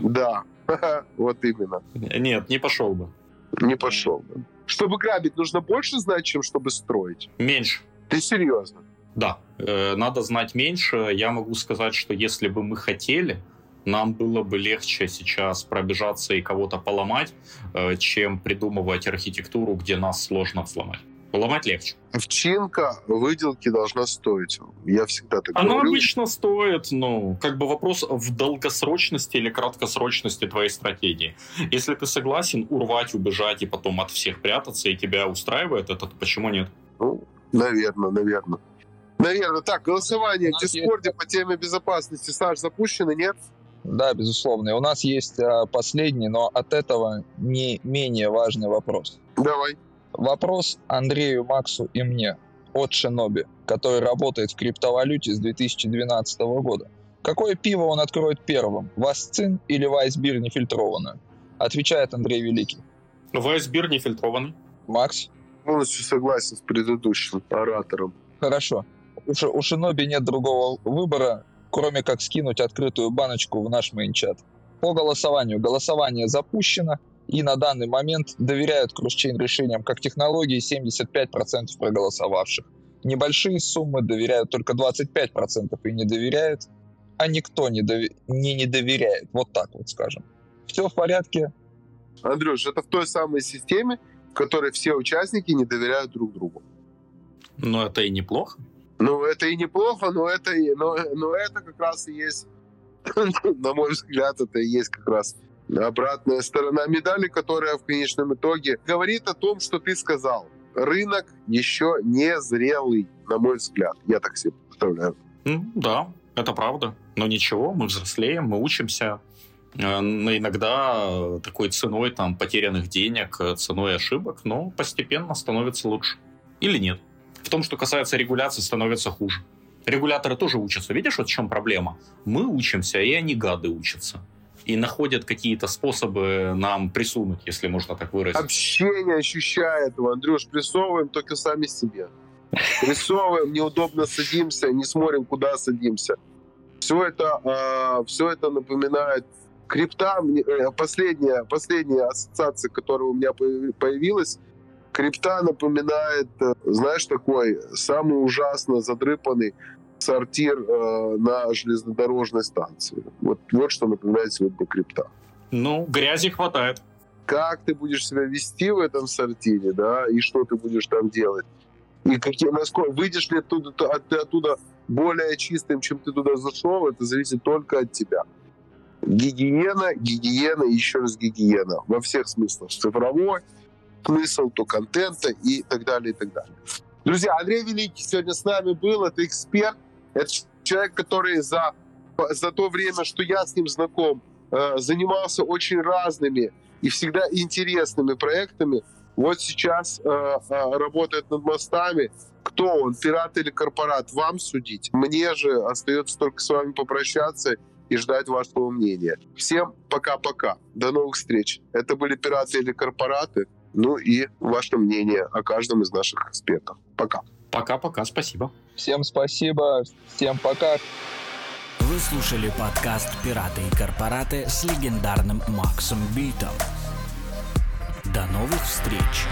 Да, вот именно. Нет, не пошел бы. Не пошел бы. Чтобы грабить, нужно больше знать, чем чтобы строить? Меньше. Ты серьезно? Да. Э, надо знать меньше. Я могу сказать, что если бы мы хотели, нам было бы легче сейчас пробежаться и кого-то поломать, э, чем придумывать архитектуру, где нас сложно взломать. Ломать легче. Овчинка выделки должна стоить. Я всегда так Она говорю. обычно стоит, ну, как бы вопрос в долгосрочности или краткосрочности твоей стратегии. Если ты согласен урвать, убежать и потом от всех прятаться, и тебя устраивает это, то почему нет? Ну, наверное, наверное. Наверное. Так, голосование в Дискорде есть... по теме безопасности. Саш, запущено, нет? Да, безусловно. И у нас есть а, последний, но от этого не менее важный вопрос. Давай. Вопрос Андрею, Максу и мне от Шиноби, который работает в криптовалюте с 2012 года. Какое пиво он откроет первым? Васцин или Вайсбир нефильтрованную? Отвечает Андрей Великий. Вайсбир нефильтрованный. Макс? Полностью согласен с предыдущим оратором. Хорошо. У, у Шиноби нет другого выбора, кроме как скинуть открытую баночку в наш мейнчат. По голосованию. Голосование запущено, и на данный момент доверяют кросчейн решениям как технологии 75% проголосовавших. Небольшие суммы доверяют только 25% и не доверяют, а никто не, дови- не, не доверяет. Вот так вот скажем. Все в порядке. Андрюш, это в той самой системе, в которой все участники не доверяют друг другу. Но это и неплохо. Ну, это и неплохо, но это, но, но это как раз и есть, на мой взгляд, это и есть как раз обратная сторона медали, которая в конечном итоге говорит о том, что ты сказал. Рынок еще не зрелый, на мой взгляд. Я так себе представляю. Да, это правда. Но ничего, мы взрослеем, мы учимся. Э, но иногда такой ценой там, потерянных денег, э, ценой ошибок, но постепенно становится лучше. Или нет. В том, что касается регуляции, становится хуже. Регуляторы тоже учатся. Видишь, вот в чем проблема? Мы учимся, и они гады учатся и находят какие-то способы нам присунуть, если можно так выразить. Вообще не ощущаю этого, Андрюш, прессовываем только сами себе. Прессовываем, неудобно садимся, не смотрим, куда садимся. Все это, э, все это напоминает крипта. Э, последняя, последняя ассоциация, которая у меня появилась, крипта напоминает, э, знаешь, такой самый ужасно задрыпанный сортир э, на железнодорожной станции. Вот, вот что напоминает сегодня крипта. Ну, грязи хватает. Как ты будешь себя вести в этом сортире, да, и что ты будешь там делать? И какие, насколько выйдешь ли оттуда, ты оттуда более чистым, чем ты туда зашел, это зависит только от тебя. Гигиена, гигиена, еще раз гигиена. Во всех смыслах. Цифровой смысл, то контента и так далее, и так далее. Друзья, Андрей Великий сегодня с нами был. Это эксперт, это человек, который за, за то время, что я с ним знаком, э, занимался очень разными и всегда интересными проектами. Вот сейчас э, э, работает над мостами. Кто он, пират или корпорат, вам судить. Мне же остается только с вами попрощаться и ждать вашего мнения. Всем пока-пока. До новых встреч. Это были пираты или корпораты. Ну и ваше мнение о каждом из наших экспертов. Пока. Пока-пока, спасибо. Всем спасибо, всем пока. Вы слушали подкаст «Пираты и корпораты» с легендарным Максом Битом. До новых встреч!